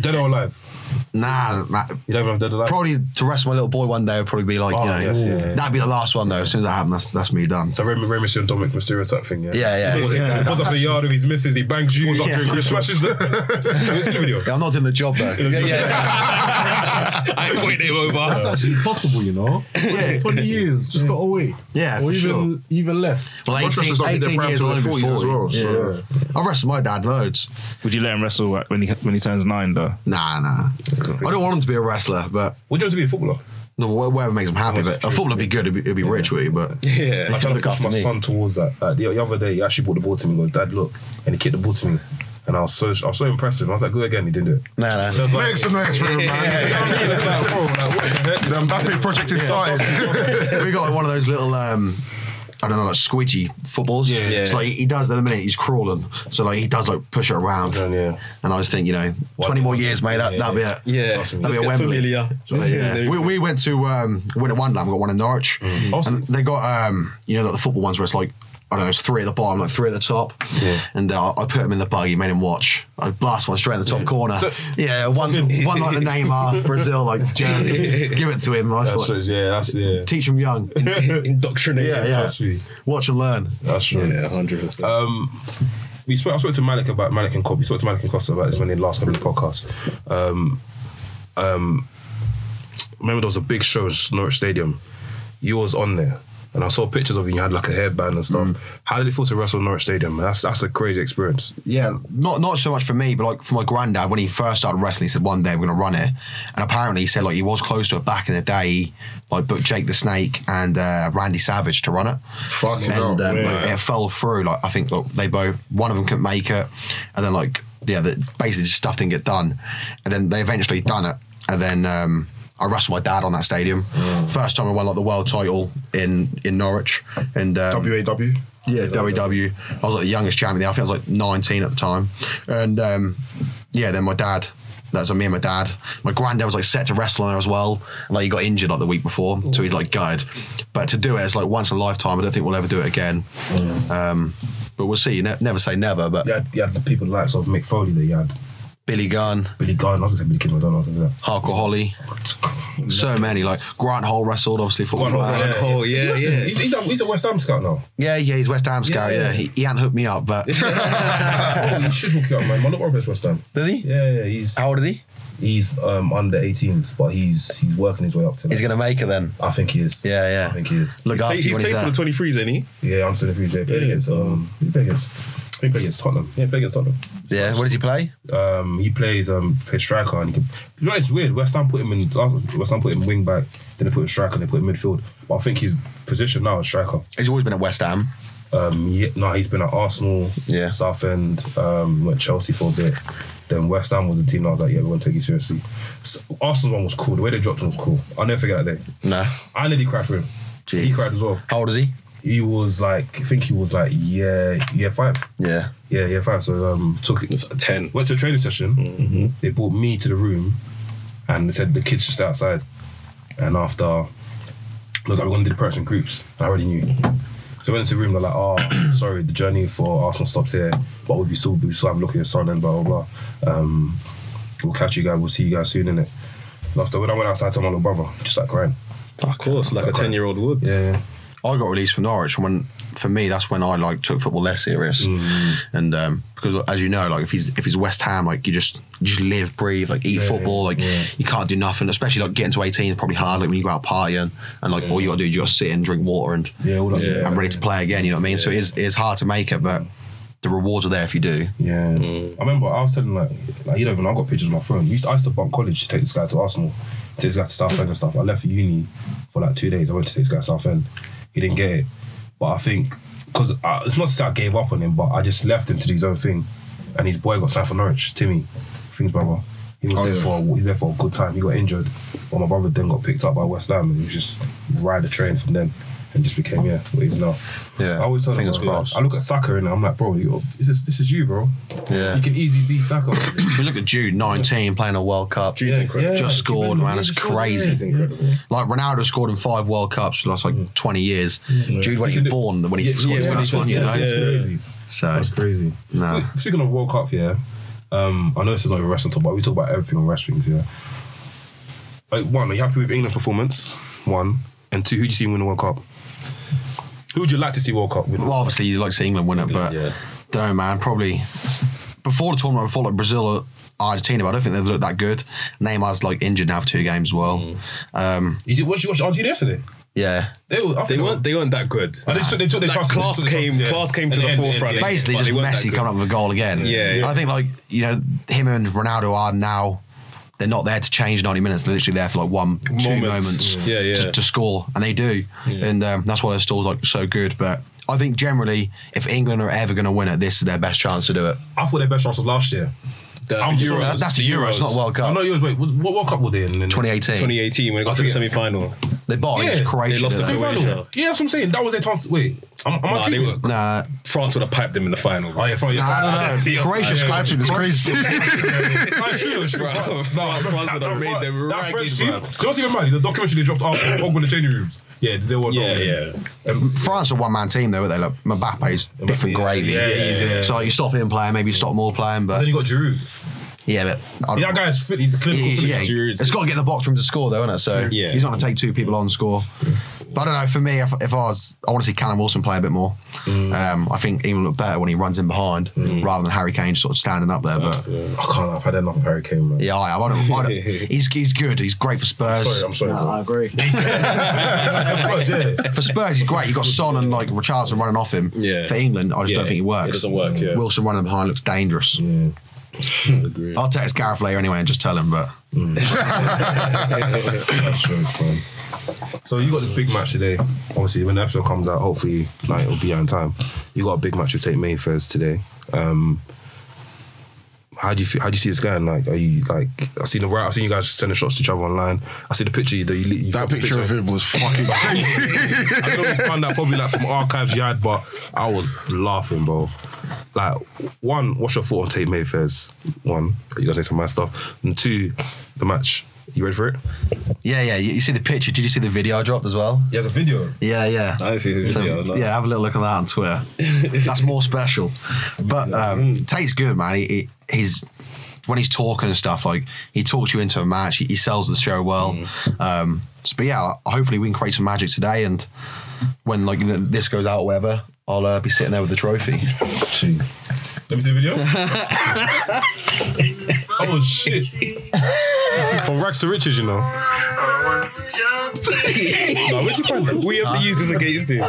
Dead or alive? Nah, nah, You don't have Dead or Alive? probably to rest my little boy one day would probably be like, Oh, you know, yes, yeah, yeah. that'd be the last one though. As soon as that happens, that's that's me done. So Rey, Rey Mysterio and Dominic Mysterio type thing, yeah? Yeah, yeah. He pulls up in the yard with his missus, he bangs you, Yeah. he smashes the... Have you seen the video? Yeah, I'm not doing the job though. yeah, yeah, I ain't putting him over. That's actually possible, you know. Yeah. 20 years, just got to wait. Yeah, or for even sure. even less. Well, Most 18, wrestlers don't get their 18 prime years till will their only be 40s as 40. well, so- yeah. I've wrestled my dad loads. Would you let him wrestle when he when he turns nine though? Nah, nah. I don't want him to be a wrestler, but Would you want him to be a footballer? no, whatever makes him happy. That's But a true. footballer would be good. It'd be, he'd be rich with you, but Yeah. I tried to look push my me. son towards that. Like, the, the other day, he actually brought the ball to me and goes, Dad, look. And he kicked the ball to me. And I was so I was so impressed. I was like, "Good again. He didn't do it. nah, nah. So I was like, Make some noise for him, man. You know what I mean? It's like, bro, like, what the heck? Mbappe project is started. we got like one of those little um I don't know, like squidgy footballs. Yeah. It's like he does that in a minute, he's crawling. So like he does like push it around. Yeah, yeah. And I just think, you know, twenty more years, mate, that Yeah, that'd be yeah. it. Yeah. Awesome. That'd be a Let's Wembley. familiar. So, yeah. We, we went to um Winter Wonderland, we got one in Norwich. Awesome. And they got um you know like the football ones where it's like I don't know, it's three at the bottom, like three at the top. Yeah. And uh, I put him in the buggy, made him watch. I blast one straight in the top corner. So- yeah, one one like the Neymar, Brazil, like jersey. Give it to him. I That's just true. Yeah, that's, yeah. teach him young. Indoctrinate. Yeah, yeah. That's true. Watch and learn. That's true. Yeah, 100%. Um, we spoke. I spoke to Malik about Malik and Cobb. We spoke to Malik and Costa about this when in the last couple of podcasts. Um, um, remember there was a big show in Norwich Stadium. You was on there, and I saw pictures of you. You had like a headband and stuff. How did it feel to wrestle in Norwich Stadium? Man, that's that's a crazy experience. Yeah, not not so much for me, but like for my granddad when he first started wrestling, he said one day we're gonna run it, and apparently he said like he was close to it back in the day. He, like booked Jake the Snake and uh, Randy Savage to run it, Fucking hell. and um, Yeah. like, it fell through. Like I think like, they both one of them couldn't make it, and then like yeah, the, basically just stuff didn't get done, and then they eventually done it, and then. Um, I wrestled my dad on that stadium. First time I won like the world title in in Norwich, and um, WAW. yeah, WW. I was like the youngest champion there. I think I was like 19 at the time. And um, yeah, then my dad. That was like me and my dad. My granddad was like set to wrestle on there as well. And, like he got injured like the week before, so he's like gutted. But to do it, it's like once in a lifetime. I don't think we'll ever do it again. Um, but we'll see. Ne- never say never. But You had, you had the people like sort of Mick Foley there. You had Billy Gunn, Billy Gunn. I was gonna say Billy Kidman. I don't know. Something like Hardcore Holly, that. so many. Like Grant Holt wrestled, obviously football Grant Holt, player. yeah. Oh, yeah, He's, yeah. He's, he's, a, he's a West Ham scout now. Yeah, yeah, he's West Ham scout. Yeah, Yeah, yeah. He, he hadn't hooked me up, but oh, you should hook you up, man. My little brother's West Ham. does he? Yeah, yeah. He's How old is he? he's um, under 18s, but he's he's working his way up to. He's that. gonna make it then. I think he is. Yeah, yeah. I think he is. Look after He's you when played he's for there. the 23s, ain't he? Yeah, I'm still a future. Played against um, he played against. I think he played against Tottenham. Yeah, he played against Tottenham. Yeah, what does he play? Um, he plays um plays striker and he can. You know, it's weird. West Ham put him in. West Ham put him wing back. Then they put him striker. They put him midfield. But I think his position now is striker. He's always been at West Ham. Um, yeah, no, he's been at Arsenal, Yeah. Southend, um, went Chelsea for a bit. Then West Ham was the team. I was like, yeah, we want to take you seriously. So, Arsenal's one was cool. The way they dropped him was cool. I'll never forget that day. No. I nearly cried for him. He Jeez. cried as well. How old is he? He was like, I think he was like, yeah, yeah, five. Yeah. Yeah, yeah, five. So um, took it. It's a 10. Went to a training session. Mm-hmm. They brought me to the room, and they said the kids just outside. And after, look, we're going to do the practice in groups. I already knew. So I went into the room. They're like, "Oh, sorry, the journey for Arsenal stops here, but we'll be still, we still have a look at your son and blah blah blah. Um, we'll catch you guys. We'll see you guys soon, In And after when I went outside to my little brother, just like crying. Of course, like a 10 year old would. Yeah, yeah. I got released from Norwich when, for me, that's when I like took football less serious, and um, because as you know, like if he's if he's West Ham, like you just you just live, breathe, like eat Yeah, football, like yeah. you can't do nothing, especially like getting to eighteen is probably hard. Like when you go out partying and like all you got to do is you got sit and drink water and Yeah, all that Yeah. I'm ready to play again. You know what I mean? So it is it's hard to make it, but the rewards are there if you do. Yeah, I remember I was telling like, like you know, when I got pictures on my phone. I used to, I used to bump college to take this guy to Arsenal, take this guy to Southend and stuff. I left uni for like two days. I went to take this guy to Southend. He didn't get it, but I think because it's not to say I gave up on him, but I just left him to do his own thing. And his boy got signed for Norwich, Timmy, Things brother. He was Oh, there yeah. for a, he's there for a good time. He got injured, but my brother then got picked up by West Ham, and he was just ride the train from then. And just became yeah what he's now. Yeah, I always tell him, fingers bro, crossed. I look at Saka and I'm like, bro, you, this is this is you, bro. Yeah. You can easily be Saka. We look at Jude, 19, playing a World Cup. Jude's incredible. Just scored, man. It's crazy. He's incredible. Like Ronaldo scored in five World Cups for the last like 20 years. Jude, when he He was born, when he Yeah, scored yeah, his when first one, you know? yeah, Yeah. crazy. So, That's crazy. no. Speaking of World Cup, yeah. Um, I know this is not a wrestling talk, but we talk about everything on wrestling, yeah. uh, one, are you happy with England's performance? One. And two, who do you see win the World Cup? Who would you like to see World Cup win? Well, obviously you'd like to see England win it, but yeah. don't know, man. Probably before the tournament, before like Brazil or Argentina, but I don't think they've looked that good. Neymar's like injured now for two games as well. Mm. Um, Did you watch, you watch Argentina yesterday? yeah. They, were, I think They weren't. They weren't that good. Oh, they took, they took their Like, chances. class They took their came. yeah. Class came to At the end, forefront. yeah, yeah. Basically, but just they Messi coming up with a goal again. Yeah, yeah. And I think like you know him and Ronaldo are now. They're not there to change 90 minutes. They're literally there for like one, two Moments. moments Yeah, yeah. To, to score, and they do. And um, that's why they're still like so good. But I think generally, if England are ever going to win it, this is their best chance to do it. I thought their best chance was last year. The I'm Euros, sorry, That- that's the Euros, not World I Cup. know you was wait. Was, what World Cup were they in? 2018. 2018 when they got to the semi-final. They bought Yeah, against Croatia. they lost didn't to they? Croatia. Semi-final. Yeah, that's what I'm saying. That was their chance. Wait, am, am Nah, I they dreaming? were- Nah, France would have piped them in the final. Oh yeah, fine. nah, I don't know. Croatia's Skype is crazy. That's true. Bro, No, France that- would have that- made them that French team. Do you know what's even mad? The documentary they dropped after Pogba in the changing rooms. Yeah, they were. Yeah, yeah. Um, France are one man team though, they like Mbappe's different yeah, gravy. yeah, he's, yeah. So like, you stop him playing, maybe you stop more playing, but then you got Giroud. Yeah, but I don't- Yeah, that guy's fit. He's a clinical. He- he- yeah, finisher. It's got to get the box room to score, though, isn't it? So Yeah. he's not going to take two people on score. But I don't know. For me, if, if I was, I want to see Callum Wilson play a bit more. Um, I think England look better when he runs in behind rather than Harry Kane just sort of standing up there. But I can't. I've had enough of Harry Kane, man. yeah, I, I don't, I don't, he's he's good. He's great for Spurs. Sorry, I'm sorry. No, bro. I agree. Spurs, yeah. For Spurs, he's great. You've got Son and like Richarlison running off him. Yeah. For England, I just Yeah, don't think he works. it doesn't work, yeah. Wilson running behind looks dangerous. Agree. I'll text Gareth later anyway and just tell him. But That's true. So you got this big match today. Obviously, when the episode comes out, hopefully, like it'll be on time. You got a big match with Tate Mayfairs today. Um, how do you feel, how do you see this going? Like, are you like? I seen the right. I seen you guys sending shots to each other online. I see the picture that you. you That got the picture of him was fucking crazy. I know you found out probably like some archives you had, but I was laughing, bro. Like, one, what's your thought on Tate Mayfair's? One, you guys say some of my stuff, and two, the match. You ready for it? yeah, yeah. You, you see the picture? Did you see the video I dropped as well? Yeah, the video. Yeah, yeah. I see the So, video. no. yeah, have a little look at that on Twitter. That's more special. But um, Tate's good, man. He, he, he's when he's talking and stuff like he talks you into a match. He, he sells the show well. Um, so, but yeah, hopefully we can create some magic today. And when like this goes out, or whatever, I'll uh, be sitting there with the trophy. Let me see the video. oh shit! From rags to riches, you know. no, where'd you find that? We have to use this against him.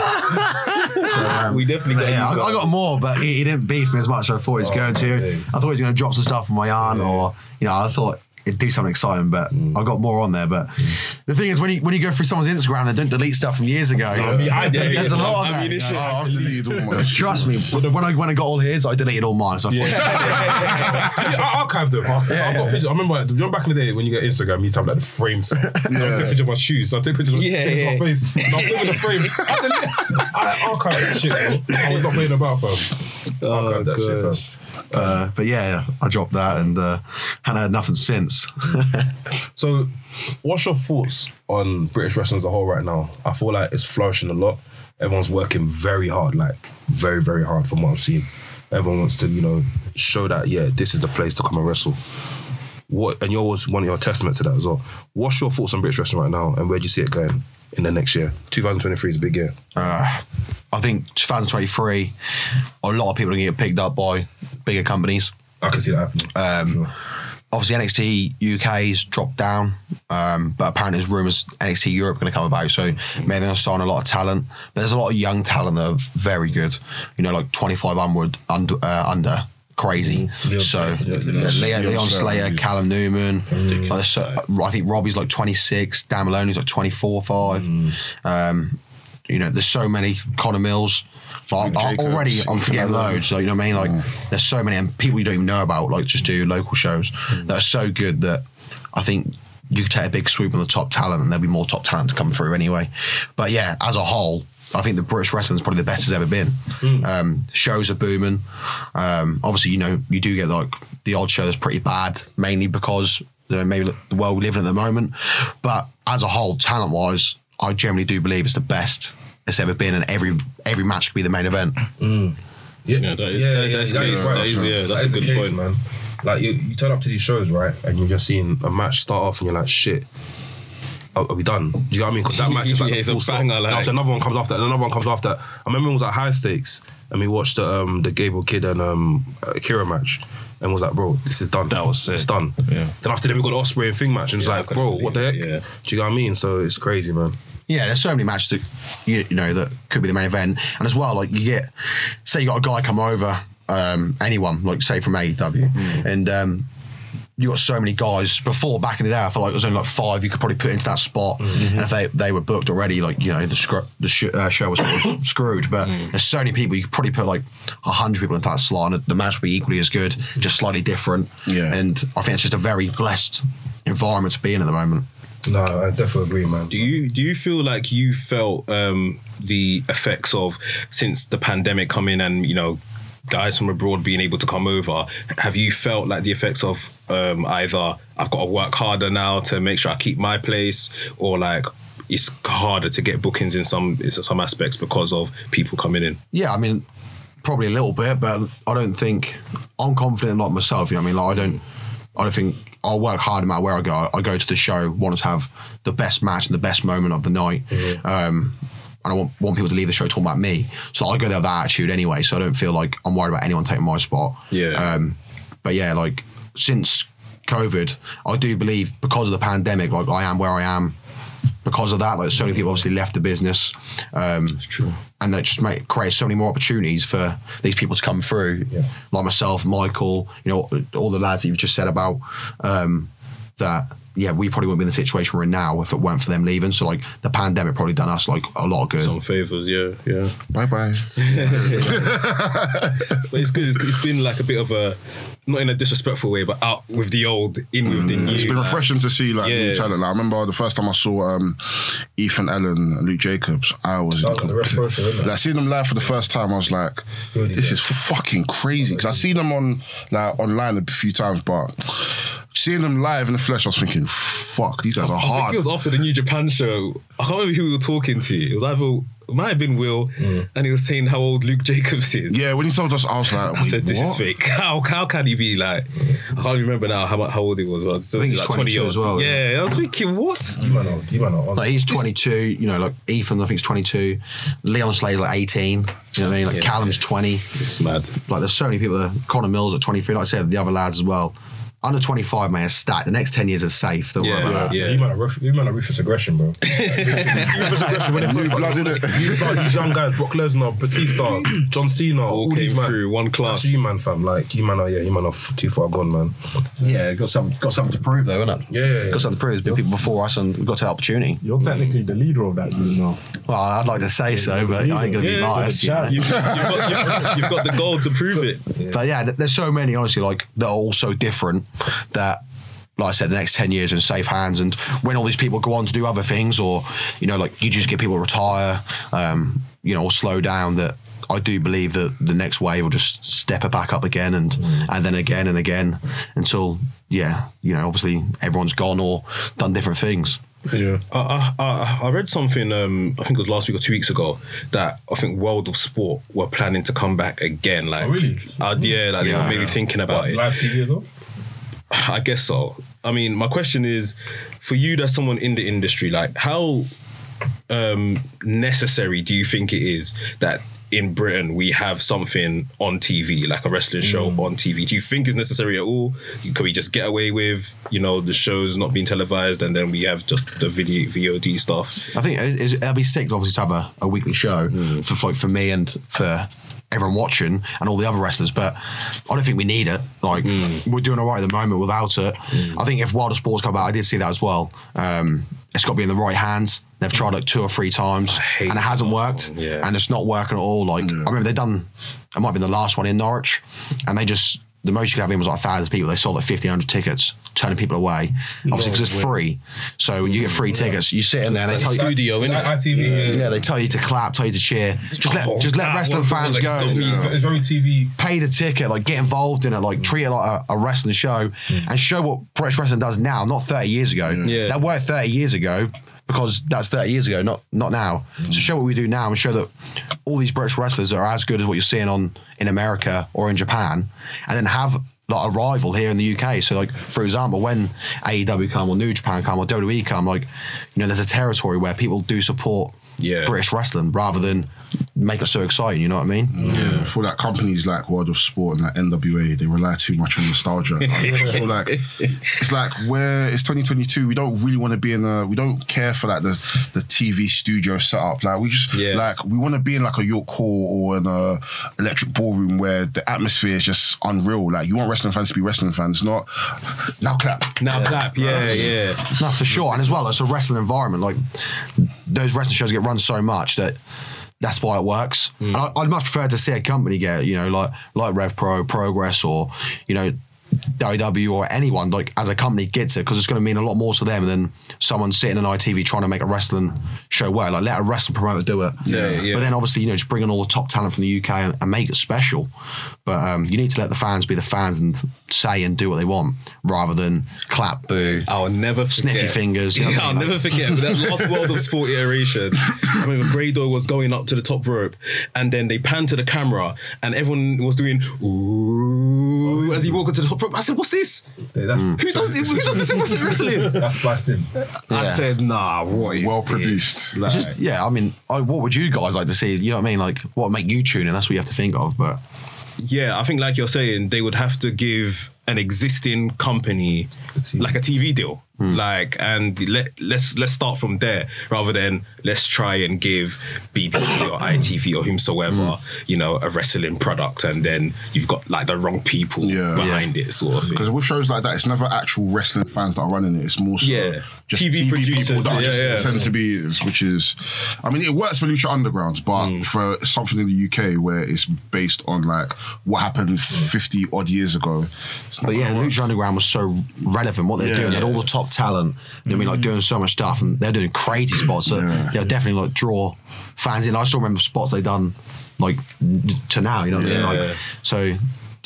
So, um, We definitely got yeah, I, I got more, but he, he didn't beef me as much as I thought he was going to. okay. I thought he was going to drop some stuff on my aunt, or you know, I thought it'd do something exciting, but mm. I got more on there. But mm. the thing is, when you when you go through someone's Instagram, they don't delete stuff from years ago. I mean, I did. There's a lot of I mean, that. it's. Oh, I've deleted all my. Trust me, when I when I got all his, I deleted all mine. So I thought, I, I archived them. I, I've got pictures. I remember, like, you back in the day when you get Instagram, you used to have like the frames. I take pictures of my shoes. So I take pictures of, Yeah, take yeah. of my face. And I live in the frame. I, delete, I archived that shit, bro. I was not playing about, fam. Archived that shit, fam. Oh, uh, but yeah, I dropped that and uh, hadn't had nothing since. So, what's your thoughts on British wrestling as a whole right now? I feel like it's flourishing a lot. Everyone's working very hard, like very, very hard from what I've seen. Everyone wants to, you know, show that yeah, this is the place to come and wrestle. What and you're always one of your testament to that as well. What's your thoughts on British wrestling right now, and where do you see it going in the next year? 2023 is a big year. Uh, I think 2023, a lot of people are going to get picked up by bigger companies. I can see that happening. Um, Sure. Obviously, NXT UK's dropped down, um, but apparently there's rumours NXT Europe going to come about. So maybe they're going to sign a lot of talent. But there's a lot of young talent that are very good. You know, like 25 onward, under, uh, under crazy. Leon so Slater, Leon, yeah, Leon, Leon Slater, Slater. Callum Newman. Like, so, I think Robbie's like 26. Dan Moloney's like 24, 5. Um, you know, there's so many Connor Mills. But I- I- already, I'm forgetting loads. Like, you know what I mean? Like, Mm. there's so many and people you don't even know about. Like, just do local shows that are so good that I think you could take a big swoop on the top talent, and there'll be more top talent to come through anyway. But yeah, as a whole, I think the British wrestling is probably the best it's ever been. Um, shows are booming. Um, obviously, you know, you do get like the odd show that's pretty bad, mainly because you know, maybe the world we live in at the moment. But as a whole, talent wise, I generally do believe it's the best it's ever been, and every every match could be the main event. Yeah, Yeah, that is- that- that's that right. That is- yeah, that's That a good case, point. man. Like you, you turn up to these shows, right, and you're just seeing a match start off, and you're like, shit, are, are we done? Do you know what I mean? Because that match is like Yeah, the a full stop. banger, And like- obviously another one comes after, and another one comes after. I remember it was at high stakes, and we watched the um, the Gabe Kidd and um, Akira match, and was like, bro, this is done. That was sick. It's done. Yeah. Then after that, we got the Ospreay and Thing match, and it's Yeah, like, bro, what the heck? yeah. Do you know what I mean? So it's crazy, man. Yeah, there's so many matches that you, you know that could be the main event, and as well, like you get, say you got a guy come over, um, anyone like say from AEW, Mm. and um, you got so many guys before back in the day. I felt like there was only like five you could probably put into that spot, Mm-hmm. and if they they were booked already, like you know the scr- the sh- uh, show was sort of screwed. But Mm. there's so many people you could probably put like a hundred people into that slot, and the match would be equally as good, just slightly different. Yeah. and I think it's just a very blessed environment to be in at the moment. No, I definitely agree, man. Do you do you feel like you felt um, the effects of since the pandemic coming and you know guys from abroad being able to come over? Have you felt like the effects of um, either I've got to work harder now to make sure I keep my place, or like it's harder to get bookings in some in some aspects because of people coming in? Yeah, I mean, probably a little bit, but I don't think I'm confident like myself. You know, I mean, like I don't, I don't think I'll work hard no matter where I go. I go to the show, want to have the best match and the best moment of the night. Um, and I want, want people to leave the show talking about me. So I go there with that attitude anyway. So I don't feel like I'm worried about anyone taking my spot. Yeah. Um, but yeah, like since COVID, I do believe because of the pandemic, like I am where I am because of that. Like so many people obviously left the business. Um, It's true. and that just make create so many more opportunities for these people to come through, Yeah. like myself, Michael, you know, all the lads that you've just said about. Um, that yeah, we probably wouldn't be in the situation we're in now if it weren't for them leaving. So like the pandemic probably done us like a lot of good. Some favors, yeah, yeah. Bye bye. But it's good. It's, it's been like a bit of a, not in a disrespectful way, but out with the old, in with the new. It's been like- refreshing to see like Yeah. new talent. Like, I remember the first time I saw um, Ethan Allen and Luke Jacobs, I was in That was at the Retro Show, wasn't it? like seeing them live for the first time. I was like, Really this good. is fucking crazy. Because I've seen them on like online a few times, but seeing them live in the flesh, I was thinking, fuck, these guys are I think hard. it was after the New Japan show. I can't remember who we were talking to. It was either it might have been Will, and he was saying how old Luke Jacobs is. Yeah, when he told us, I was like, I said, "This what? is fake. How how can he be like?" I can't remember now how how old he was. Well, so I think he's like 22 old. as well, Yeah, I was thinking, what? You man are, you man are on. Like he's 22, you know, like Ethan, I think, is 22. Leon Slater's like 18. You know what I mean? Like Yeah. Callum's 20. It's mad. Like there's so many people. That, Connor Mills at 23. Like I said, the other lads as well. Under 25, man, is stacked. The next 10 years are safe. Don't worry Yeah, about that. yeah. You man are, ruthless- you man are ruthless aggression, bro. ruthless aggression. When they New first blood, innit? you got these young guys, Brock Lesnar, Batista, John Cena, all, All these came man. through one class. That's you man, fam. Like you man are, yeah, you man are f- too far gone, man. Yeah, got some, got something to prove though, innit? Yeah, yeah, yeah. Got something to prove. There's been people before us, and we've got to opportunity. You're technically the leader of that group now. Well, I'd like to say so, but I ain't gonna be Yeah, biased. you know? You've, you've, got, you've, you've got the gold to prove it. But yeah, th- there's so many, honestly, like that are all so different that, like I said, the next 10 years in safe hands. And when all these people go on to do other things, or, you know, like you just get people retire, um, you know, or slow down, that I do believe that the next wave will just step it back up again and, and then again and again until, yeah, you know, obviously everyone's gone or done different things. Yeah. I, I, I- I read something, um, I think it was last week or two weeks ago, that I think World of Sport were planning to come back again. Like, Oh, really? Uh, yeah, like they were maybe thinking about What, it. live TV as well. I guess so. I mean, my question is, for you, that's someone in the industry, like how um, necessary do you think it is that in Britain we have something on TV, like a wrestling show on TV? Do you think it's necessary at all? Could we just get away with, you know, the shows not being televised and then we have just the video VOD stuff? I think it'll be sick, obviously, to have a, a weekly show for like for me and for everyone watching and all the other wrestlers. But I don't think we need it. Like we're doing all right at the moment without it. I think if World of Sports come back, I did see that as well. Um, it's got to be in the right hands. They've tried like two or three times and it hasn't worked. yeah. And it's not working at all. Like I remember they done. It might have been the last one in Norwich, and they just the most you could have in was like a thousand people. They sold like fifteen hundred tickets, turning people away. Obviously, because it's free, so you get free tickets. You sit in there and they tell you. Studio, innit? Like ITV. Yeah, they tell you to clap, tell you to cheer. Just let Oh, just let that wrestling was fans that go. got me. It's very TV. Pay the ticket, like get involved in it, like treat it like a, a wrestling show, and show what British wrestling does now, not thirty years ago. Yeah. That worked thirty years ago because that's thirty years ago, not not now. So show what we do now and show that all these British wrestlers are as good as what you're seeing on in America or in Japan, and then have like a rival here in the UK. So like for example, when AEW come or New Japan come or WWE come, like you know, there's a territory where people do support Yeah. British wrestling rather than make it so exciting. You know what I mean? Yeah. I feel like companies like World of Sport and like NWA, they rely too much on nostalgia. I feel like it's like where it's 2022, we don't really want to be in a, we don't care for like the the TV studio setup. Like we just Yeah. like we want to be in like a York Hall or in a electric ballroom where the atmosphere is just unreal. Like you want wrestling fans to be wrestling fans, not now clap. Now clap, yeah, yeah. No, for sure. And as well, it's a wrestling environment. Like those wrestling shows get run so much that that's why it works. And I, I'd much prefer to see a company get, you know, like like Rev Pro, Progress, or you know, WW or anyone like as a company gets it because it's going to mean a lot more to them than someone sitting on ITV trying to make a wrestling show work. Like let a wrestling promoter do it. Yeah, yeah. But then obviously you know just bring in all the top talent from the UK and, and make it special. But um, you need to let the fans be the fans and say and do what they want rather than clap, boo. I'll never forget. Sniffy fingers, you know I Yeah, I'll mean? never forget but that last World of Sport iteration. I remember Grey Dog was going up to the top rope, and then they panned to the camera, and everyone was doing ooh as he walked up to the top rope. I said, "What's this? Yeah, that's, Who does this? Who does this in wrestling?" that's spiced in. I said, "Nah, what is Well this?" produced. Like, It's just yeah. I mean, I, what would you guys like to see? You know what I mean? Like, what would make you tune in? That's what you have to think of. But yeah, I think like you're saying, they would have to give an existing company like a TV deal. Hmm. Like and let let's let's start from there rather than let's try and give BBC or ITV or whomsoever hmm. you know a wrestling product and then you've got like the wrong people Yeah. behind it sort of thing. Because with shows like that, it's never actual wrestling fans that are running it. It's more so Yeah. Just TV TV, producers, people that yeah, just yeah. tend to be, which is, I mean, it works for Lucha Undergrounds, but Mm. for something in the UK where it's based on like what happened 50 odd years ago. But yeah, gonna. Lucha Underground was so relevant. What they're Yeah. doing, they had all the top talent. You know I mean, like doing so much stuff, and they're doing crazy spots that Yeah. they'll definitely like draw fans in. I still remember spots they done like to now. You know what I mean? Yeah. Like so.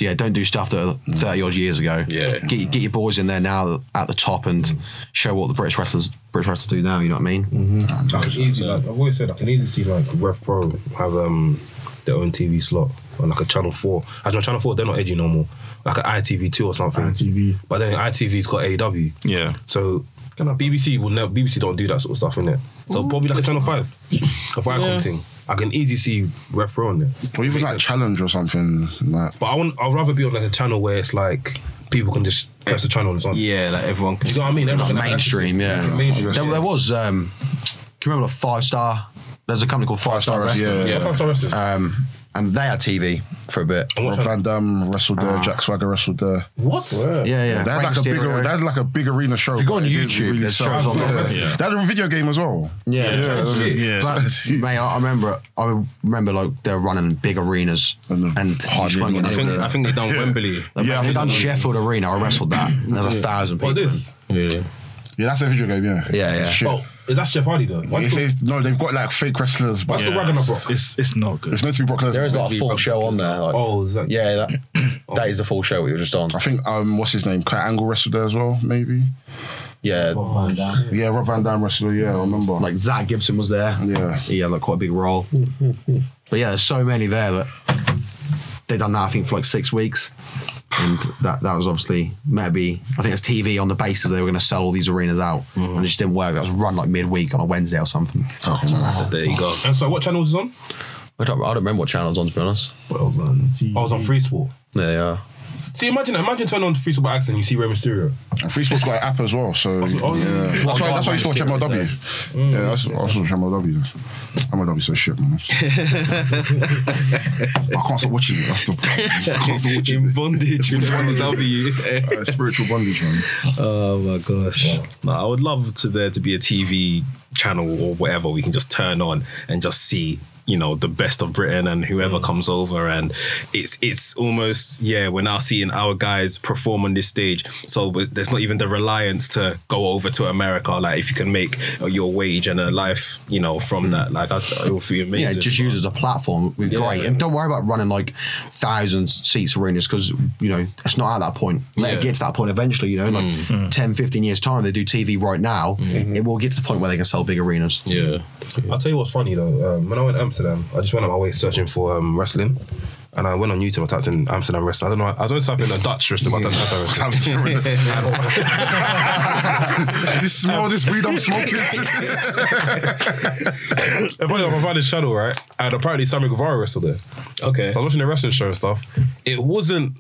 Yeah, don't do stuff that 30 odd years ago. Yeah. Get, get your boys in there now at the top and show what the British wrestlers British wrestlers do now, you know what I mean? I can easy, like I've always said, I can easily see like Rev Pro have um their own TV slot on like a Channel Four. I know Channel Four, they're not edgy no more. Like an ITV two or something. ITV. But then ITV's got AW. Yeah. So BBC will never BBC don't do that sort of stuff in it. So probably like a Channel Five, a Viacom Yeah. thing. I can easily see Rev Pro on there. Or even like challenge or something. Like, But I want I'd rather be on like a channel where it's like people can just press the channel and it's on. Yeah, like everyone can You know what I mean? Everyone can mainstream, access it. yeah. Mainstream. There, there was, um, can you remember the Five Star? There's a company called Five Star Stars, Wrestling. yeah. Yeah, five star wrestling. Um, and they had TV for a bit. And Rob channel- Van Dam wrestled there, ah. Jack Swagger wrestled there. What? Yeah, yeah. They had like a Rey big, they had like a big arena show. If you go on it didn't YouTube, there's sell. shows on there. Yeah. They had a video game as well. Yeah. Yeah. Yeah. But, mate, I I remember, I remember like they were running big arenas And and, the and hard you just weren't hitting getting I think anywhere. I think they done Yeah. Wembley. Yeah, I They've think done Sheffield Arena. I wrestled that. There's a thousand people. What this? Yeah. Yeah, that's a video game. Yeah. Yeah, yeah. Shit. Oh, is that Jeff Hardy though? Why It's- is it's- no, they've got like fake wrestlers, but What's the Ragnarok It's it's not good. it's meant to be Brock Lesnar. There is like a full show on there. Like, Oh, is that? yeah, that that is the full show we were just on. I think um, what's his name? Kurt Angle wrestled there as well, maybe. Yeah, Van Dam. Yeah, Rob Van Dam wrestled. there, Yeah, I remember. like Zack Gibson was there. Yeah. he had like quite a big role. but yeah, there's so many there that they done that. I think for like six weeks, and that that was obviously maybe I think it's TV on the basis they were going to sell all these arenas out, mm-hmm. and it just didn't work. That was run like midweek on a Wednesday or something. Oh, there you go. And so, what channel was it on? I don't, I don't remember what channel it's on to be honest. Well, man, TV. I was on Free Sport. Yeah, they are. See, imagine, imagine turning on Free Sport by accident, you see Rey Mysterio. And Free Sport's got an app as well, so oh, yeah. yeah. That's why, that's why you still watch Series MLW. Yeah, that's I also watch MLW. MLW so shit, man. I can't stop watching it. That's the I can't stop watching In it. bondage with W. Uh, spiritual bondage, man. Oh my gosh. No, I would love to there to be a TV channel or whatever we can just turn on and just see you know the best of Britain and whoever mm. comes over and it's it's almost yeah we're now seeing our guys perform on this stage so there's not even the reliance to go over to America like if you can make your wage and a life you know from mm. that like I, it would be amazing Yeah, just use as a platform. We're Yeah. great. And don't worry about running like thousands seats arenas because, you know, it's not at that point. Let Yeah. it get to that point eventually, you know, like mm. 10, 15 years' time, they do TV right now, it will get to the point where they can sell big arenas. yeah I'll tell you what's funny though. Um, when I went to Amsterdam, I just went on my way searching for um, wrestling. and I went on YouTube. I typed in Amsterdam wrestling. I don't know. I was only typing in a Dutch wrestling, but I typed in Amsterdam wrestling. you smell this weed I'm smoking? Enough, I found this channel right, and apparently Sammy Guevara wrestled there. Okay. So I was watching the wrestling show and stuff. It wasn't.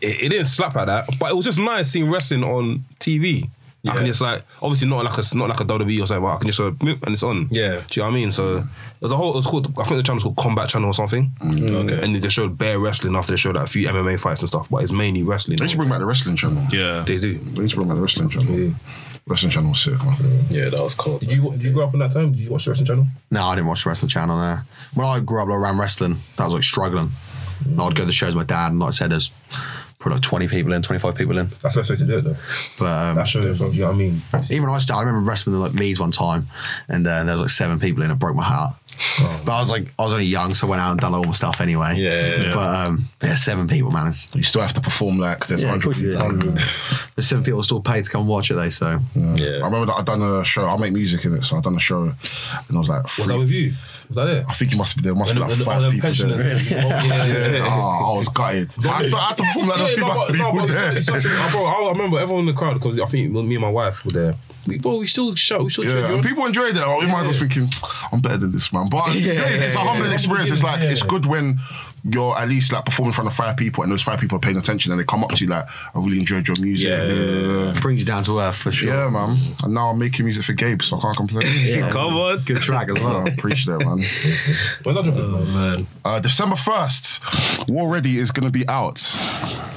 It, it didn't slap like that, but it was just nice seeing wrestling on TV. I can just like obviously not like a not like a WWE or something, but I can just sort of bloop and it's on. Yeah. do you know what I mean? So there's a whole. It was called. I think the channel's called Combat Channel or something. Mm. Okay. And they showed bare wrestling after they showed like, a few MMA fights and stuff, but it's mainly wrestling. They should bring back the wrestling channel. Yeah. They do. They should bring back the wrestling channel. Yeah. Wrestling channel was sick, man. Yeah, that was cool. Did you did you grow up in that time? Did you watch the wrestling channel? No, I didn't watch the wrestling channel there. When I grew up like, around wrestling, that was like struggling. And I'd go to the shows with my dad, and like I said, there's probably like 20 people in, 25 people in. That's the best way to do it though. But um, That shows you know what I mean. even when I started, I remember wrestling in like Leeds one time, and uh, there was like seven people in. It broke my heart. But I was like, I was only young, so I went out and done all my stuff anyway. Yeah, yeah. But um, yeah, seven people, man. It's, You still have to perform like there's Yeah, 100 of course you people. do. there's seven people still paid to come watch it, though. So Yeah. I remember that I done a show. I make music in it, so I done a show, and I was like, Was that with you? Was that it? I think it must be there must be like five people there. and- yeah. Yeah, oh, I was gutted. I still had to perform like those Yeah, no, five but- no, people but there. it's such a- bro, I remember everyone in the crowd because I think me and my wife were there. We, bro, we still shout, we still Yeah, you and people enjoyed it. We might was thinking, I'm better than this man. But it's, it's a humbling experience. It's like it's good when you're at least like performing in front of five people and those five people are paying attention and they come up to you like, I really enjoyed your music. Yeah, yeah, yeah, it brings you down to earth for sure. yeah, man. And now I'm making music for Gabe, so I can't complain. Yeah. Come on. Good track as well. I well. appreciate it, man. When's that dropping? Oh man. Uh, December 1st, War Ready is going to be out.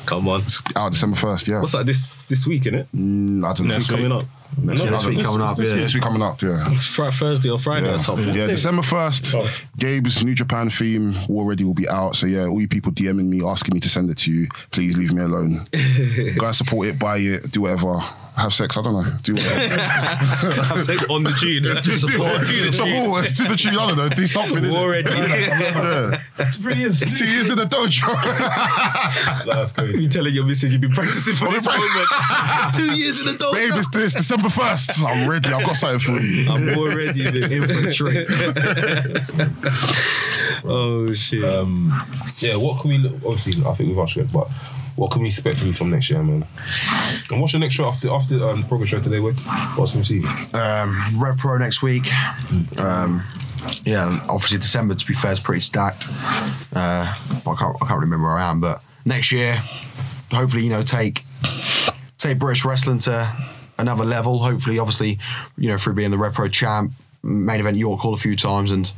Come on. Out December 1st, yeah. What's that this this week, innit? Mm, I don't know. Next week coming up. Next Yeah, week, this week coming up, yeah. This week coming up, yeah. Fri- Thursday or Friday Yeah. or something. yeah, December 1st, Gabe's New Japan theme already will be out. So, yeah, all you people DMing me, asking me to send it to you, please leave me alone. Go and support it, buy it, do whatever. Have sex, I don't know. Do whatever. I'm saying on the tune. do, do, Support to the tune. support to the tune, I don't know. Do something. innit? Already. Yeah. Three years. Two years in the dojo. That's crazy. You telling your missus you've been practicing for this moment. Two years in the dog. Babe, it's, it's December 1st. I'm ready. I've got something for you. I'm already in for a treat. oh shit. Um, yeah, what can we look, obviously I think we've asked it, but what can we expect from you from next year, man? And what's your next show after after um, the progress show today, Wade? What's can we see? Um, Rev Pro next week. Um, yeah, obviously December to be fair is pretty stacked. Uh, but I can't, I can't remember where I am, but next year, hopefully you know take take British wrestling to another level. Hopefully, obviously, you know through being the Rev Pro champ, main event York Hall a few times, and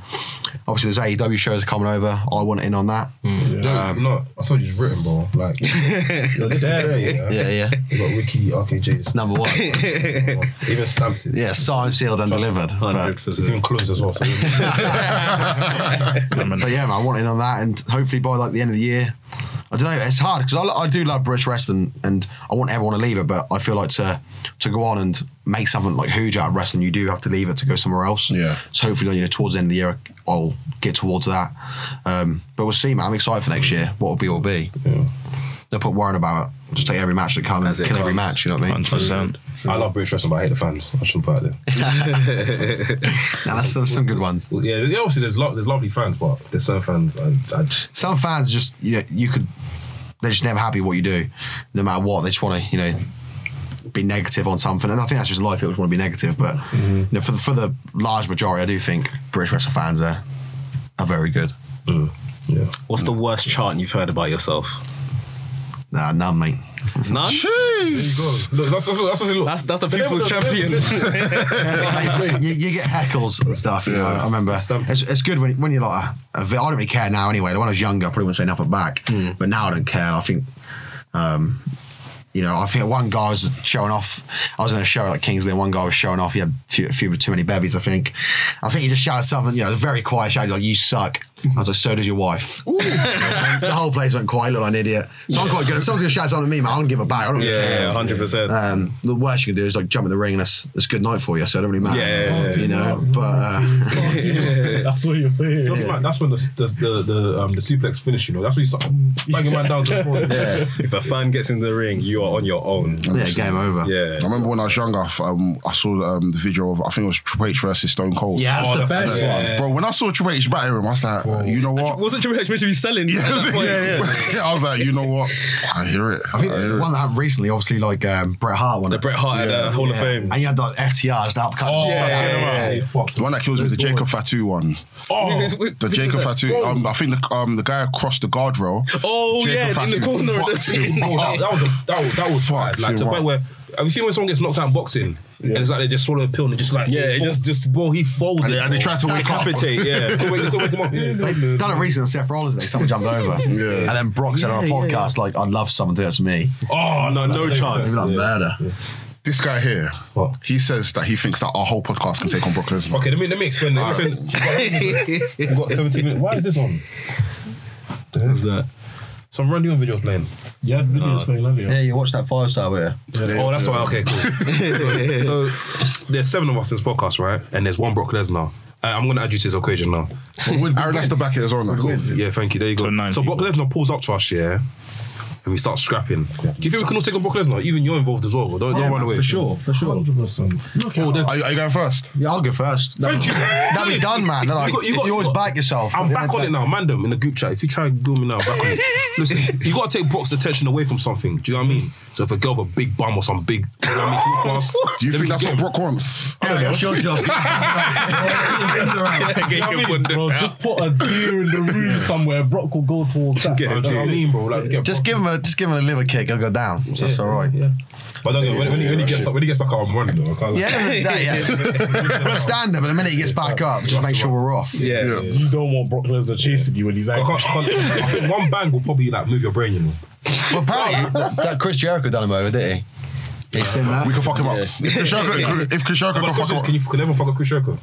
obviously there's AEW shows coming over. I want in on that. Mm. No, um, no, I told you it's written, bro. Like, yo, this is there, yeah. Yeah, yeah, You got Ricky RKJ's number one. even stamped it. Yeah, signed, sealed, and delivered. Hundred But, It's even closed as well. So but yeah, man, I want in on that, and hopefully by like the end of the year, I don't know. It's hard because I, I do love British wrestling, and I want everyone to leave it. But I feel like to to go on and make something like huge out of wrestling, you do have to leave it to go somewhere else. Yeah. So hopefully, you know, towards the end of the year, I'll get towards that. Um, but we'll see, man. I'm excited for next year. What will be will be. Don't put worrying about it. Just take every match that comes, As it kill every comes. match. You know what I mean? 100%. I love British wrestling, but I hate the fans. I shouldn't put it there. Nah, that's, that's some good ones. Well, yeah, yeah, obviously there's lo- there's lovely fans, but there's some fans I, I just Some fans just you, know, you could they're just never happy what you do, no matter what. They just want to you know be negative on something, and I think that's just life. People just want to be negative, but mm-hmm. you know, for the for the large majority, I do think British wrestling fans are are very good. Mm, yeah. What's the worst chant you've heard about yourself? Nah, none, mate. None. Jeez. Look, that's that's that's, that's, look. That's that's the But people's then- champion. you, you get heckles and stuff. You know, I remember it's, it's good when when you're like a, a, I don't really care now anyway. When I was younger, I probably wouldn't say nothing back, hmm. but now I don't care. I think. Um, you know, I think one guy was showing off. I was in a show like Kingsley, and one guy was showing off. He had a few, a few too many bevies, I think. I think he just shouted something, you know, very quiet shout, like, you suck. I was like, so does your wife. The whole place went quiet, looked like an idiot. So I'm quite good. If someone's going to shout something to me, man, I don't give a back. I don't really care. yeah, hundred percent. Um, the worst you can do is like jump in the ring and that's, that's good night for you. So it don't really matter. Yeah, yeah, yeah. You know, but uh, That's what you're saying. That's, mad. that's when the the the, the, um, the suplex finish. You know, that's when you start banging man down to the floor. Yeah. If a fan gets in the ring, you are on your own. yeah, game over. Yeah. I remember when I was younger, um, I saw um, the video of I think it was Triple H versus Stone Cold. Yeah, that's Oh, the the- best yeah. one. Bro, when I saw Triple H batter him, I was like, you know what? Wasn't Triple H meant to be selling? Yeah, at that point? I was like, you know what? I hear it. I think hear the it. one that happened recently, obviously, like um, Bret Hart one. The Bret Hart at the Hall of Fame. And you had like FTR just up. Oh, yeah, yeah, Hey, fuck. The one that kills me, the Jacob Fatu one. Oh, The Jacob Fatu. Um, I think the um the guy across the guardrail. Oh Jacob yeah, in the corner. of the him Oh, that, that was a, that was that was Fuck, bad. Like to the point where have you seen when someone gets knocked out in boxing and it's like they just swallow a pill and they just like Yeah, it just- just- bro he folded. And they, and they tried to wake up. Decapitate. Yeah. They couldn't wake- they couldn't wake him up. They done it recently on Seth Rollins Day. Someone jumped over. Yeah. And then Brock said on a Yeah, podcast, like, I'd love someone to do that to me. Oh No, no chance. It like murder. This guy here, What? he says that he thinks that our whole podcast can take on Brock Lesnar. Okay, let me let me explain. Let me explain. We've got 17 minutes. Why is this on? What's that? Some random videos playing. Yeah, videos playing earlier. Yeah, you watched that five star with Oh, that's why. Okay, cool. so, so there's seven of us in this podcast, right? And there's one Brock Lesnar. Uh, I'm gonna add you to this equation now. Aaron has to back it as well. Now. Yeah, thank you. There you go. So nine So Brock. Lesnar pulls up to us, yeah, and we start scrapping. Do you think we can all take on Brock Lesnar? Even you're involved as well. Don't, don't run away. For sure, for sure. 100%. Oh, Are, you- are you going first? Yeah, I'll go first. Thank you. That'd be done, man. Like, got- you, got- always got- back yourself. I'm back on it now, man. Them in the group chat. If you try and do me now, back on it. Listen, you gotta take Brock's attention away from something. Do you know what I mean? So if a girl with a big bum or some big, you know what I mean, she walks past, Do you think that's get what him. Brock wants? Yeah, sure, sure. You Get I your mean? bundle Bro, out. just put a deer in the room somewhere. Brock will go towards that. Do you know what I mean, bro? Just give him a just give him a liver kick. I'll go down. So that's all right. Yeah. But don't when, when, he, when he gets up, when he gets back up, I'm running though. I can't, Yeah, that, yeah. We'll stand there, but the minute he gets back up, just make sure we're off. Yeah. Yeah. You don't want Brock Lesnar chasing you when he's I, angry. can't, I, can't, I think one bang will probably like move your brain, you know. Well, apparently, that, that Chris Jericho done him over, did he? He seen that? We can fuck him up. If Chris Jericho, if Chris Jericho But can fuck question him is, up, can you can everyone fuck a Chris Jericho?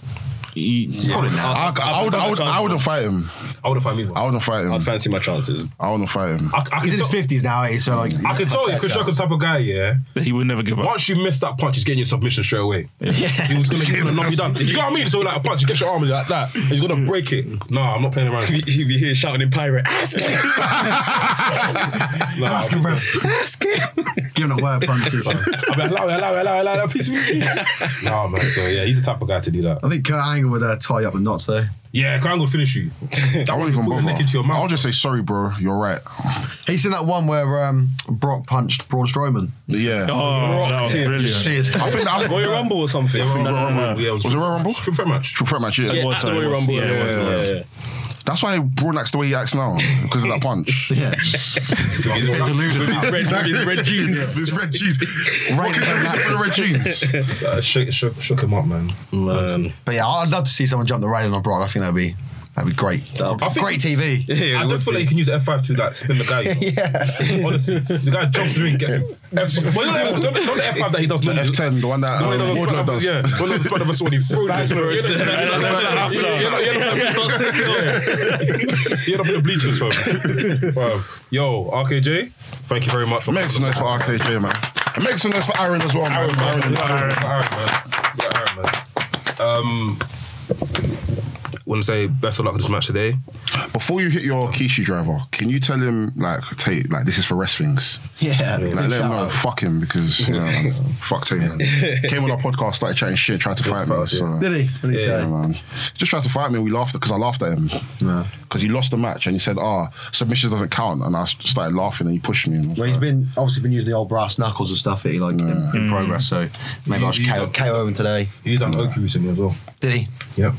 I, I, would, I, would, I wouldn't fight him. I would have fight me. I wouldn't fight him. I'd fancy my chances. I wouldn't fight him. I, I, He's in his tell, fifties now, eh? So like, I could tell you, Chris Jericho's the type of guy, yeah. He would never give up. Once you miss that punch, he's getting your submission straight away. Yeah. He was gonna, he's gonna knock you down. Do you know what I mean? So like a punch, you get your arm like that, and he's gonna break it. No, I'm not playing around. He'd be here shouting in pirate. Ask him. Nah, ask him, bro. Ask him. Giving it word punches. I'll be like, allow it, allow it, allow it, allow it, allow it, piece of me. Nah, man. So yeah, he's the type of guy to do that. I think Kurt Angle would uh, tie you up with knots though. Yeah, Kurt Angle finish you. I won't even Put your bother. into your mouth. I'll just say sorry, bro. You're right. He's seen that one where um, Brock punched Braun Strowman. Yeah. Oh, that was him. brilliant. See his I think that Royal Rumble or something. Yeah, Royal no, no, Rumble. Yeah, it was it Royal Rumble? Triple threat match. Triple threat match. Yeah. Yeah, was, at the it Royal was. Rumble. Yeah, Yeah, it was, yeah, yeah. Yeah. That's why Braun acts the way he acts now because of that punch. Yeah. With his red- with his red- with his red jeans. His red jeans. What can you say for the red jeans? Uh, shook, shook, shook him up, man. Man. But yeah, I'd love to see someone jump the railing on Brock. I think that'd be that'd be great. I think- great TV. Yeah, I it don't would feel be. like you can use the F5 to like spin the guy. You know? Honestly, the guy jumps through and gets him. F- well, not, the- not, the- not the F5 that he does. The. F10, the one that The one um, he does, Wardlow does. Yeah, one of the spot of us when he throws it. You end up in the bleachers, fam. Fam. Yo, RKJ, thank you very much for Make some noise for RKJ, man. And make some noise for Aaron as well, man. Aaron, man. Aaron, Yeah, Aaron, Aaron, man. Yeah, Aaron, man. Um, want to say best of luck with this match today. Before you hit your Kishi driver, can you tell him like, Tate, like this is for wrestlings? Yeah. Like, let him know, fuck him because you know, fuck Tate. Man. Came on our podcast, started chatting shit, tried to fight me. So, Did he? Did he yeah, say? man. Just tried to fight me. and We laughed because I laughed at him because he lost the match and he said, "Ah, submissions doesn't count," and I started laughing and he pushed me. Well, he's been obviously been using the old brass knuckles and stuff. He like in, in progress. So maybe I should He's KO, a- KO him today. He was on Oki recently as well. Did he? Yep.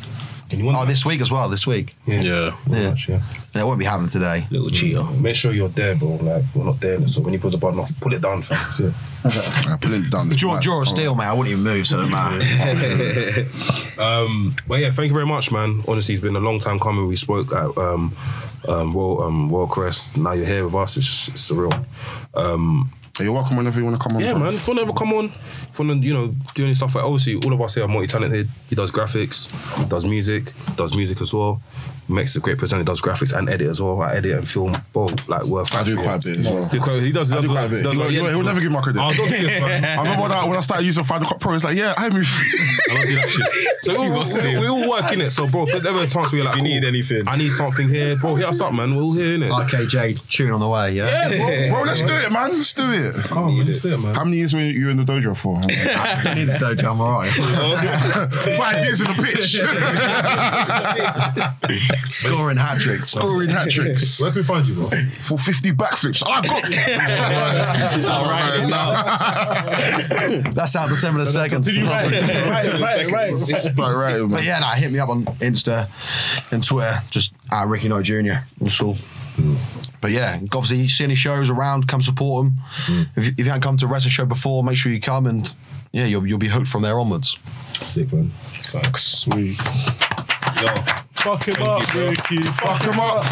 And he won. Oh, this week as well. This week. yeah. Yeah. Yeah. yeah. Yeah, it won't be happening today. Little cheater. Make sure you're there, bro. Like we're not there, so when he puts the button off, pull it down, fam. That's it. I put it down. Jaw, jaw of steel, mate. I wouldn't even move, so it don't matter. Um, but yeah, thank you very much, man. Honestly, it's been a long time coming. We spoke at um, um, Royal, um, Royal Crest. Now you're here with us. It's, just, it's surreal. Um, You're welcome whenever you want to come on. yeah, bro. man. If you ever come on, if you you know, doing stuff like obviously all of us here are multi-talented. He does graphics, does music, does music as well. Makes a great presenter, does graphics and edit as well. I edit and film, both, Like worth. I do quite a bit as well. Do quite, he does. I do does quite a bit. does He like- will- he will- he will never give my credit. Oh, don't do this, man. I remember when I, when I started using Final Cut Pro, it's like, yeah, I move. I don't do that shit. So we, we, we, we all work in it. So, bro, if there's ever a chance where you're like, you need anything. I need something here, bro. Hit us up, man. We're all here in it. RKJ tune on the way. Yeah. Yeah, bro. Bro, let's do it, man. Let's do it. it. Oh, man, just do it, man. How many years were you in the dojo for? I don't need the dojo, I'm alright. Five years in the pitch. Scoring hat tricks. Scoring hat tricks. Where can we find you, bro? For 50 backflips. Oh, I got All right, now. That's out December the 2nd. right, right, right. Right, right, man. But yeah, nah, hit me up on Insta and Twitter, just at Ricky Knight Jr. That's all. Hmm. But yeah, obviously, you see any shows around, come support them. Hmm. If, you, if you haven't come to a wrestling show before, make sure you come and yeah, you'll, you'll be hooked from there onwards. Sick, man. Sweet. Yo, Fuck him up, you. Ricky. Fuck him up.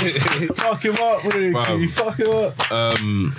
Fuck him up, Ricky. Fam. Fuck him up. um,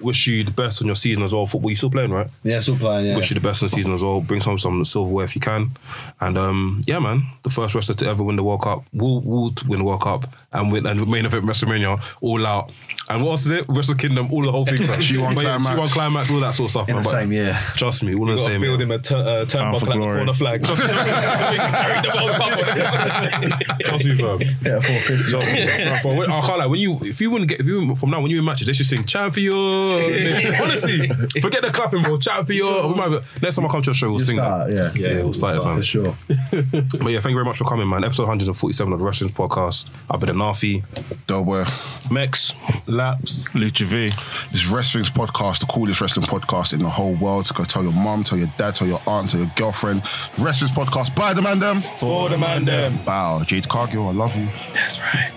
wish you the best on your season as well. Football, you still playing, right? Yeah, still playing, yeah. Wish you the best in the season as well. Bring home some silverware if you can. And um, yeah, man, the first wrestler to ever win the World Cup, will will win the World Cup and win and main event WrestleMania all out. And what else is it? Wrestle Kingdom, all the whole thing. G1 But climax. G1 climax, all that sort of stuff. In man. the same year. Trust me, all in the Got to same. build year. him a uh, turnbuckle at the corner flag. Just, just, carry the World Cup on it. Trust me, fam. Yeah, 450. Trust me. But when- I can't lie. When you, if you wouldn't get, if you from now when you in matches, they should sing champion. Honestly, forget the clapping, bro. Champion. We might, next time I come to a show, we'll sing that. Start, yeah. Yeah, we'll start it, fam. For sure. But yeah, thank you very much for coming, man. Episode 147 of the Wrestling Podcast. I've been a Nafi, Delaware. Mex, Laps. Lucha V. This is Wrestling's podcast, the coolest wrestling podcast in the whole world. Go tell your mom, tell your dad, tell your aunt, tell your girlfriend. Wrestling's podcast. by the man, them. For the man, them. Wow, Jade Cargill, I love you. That's right.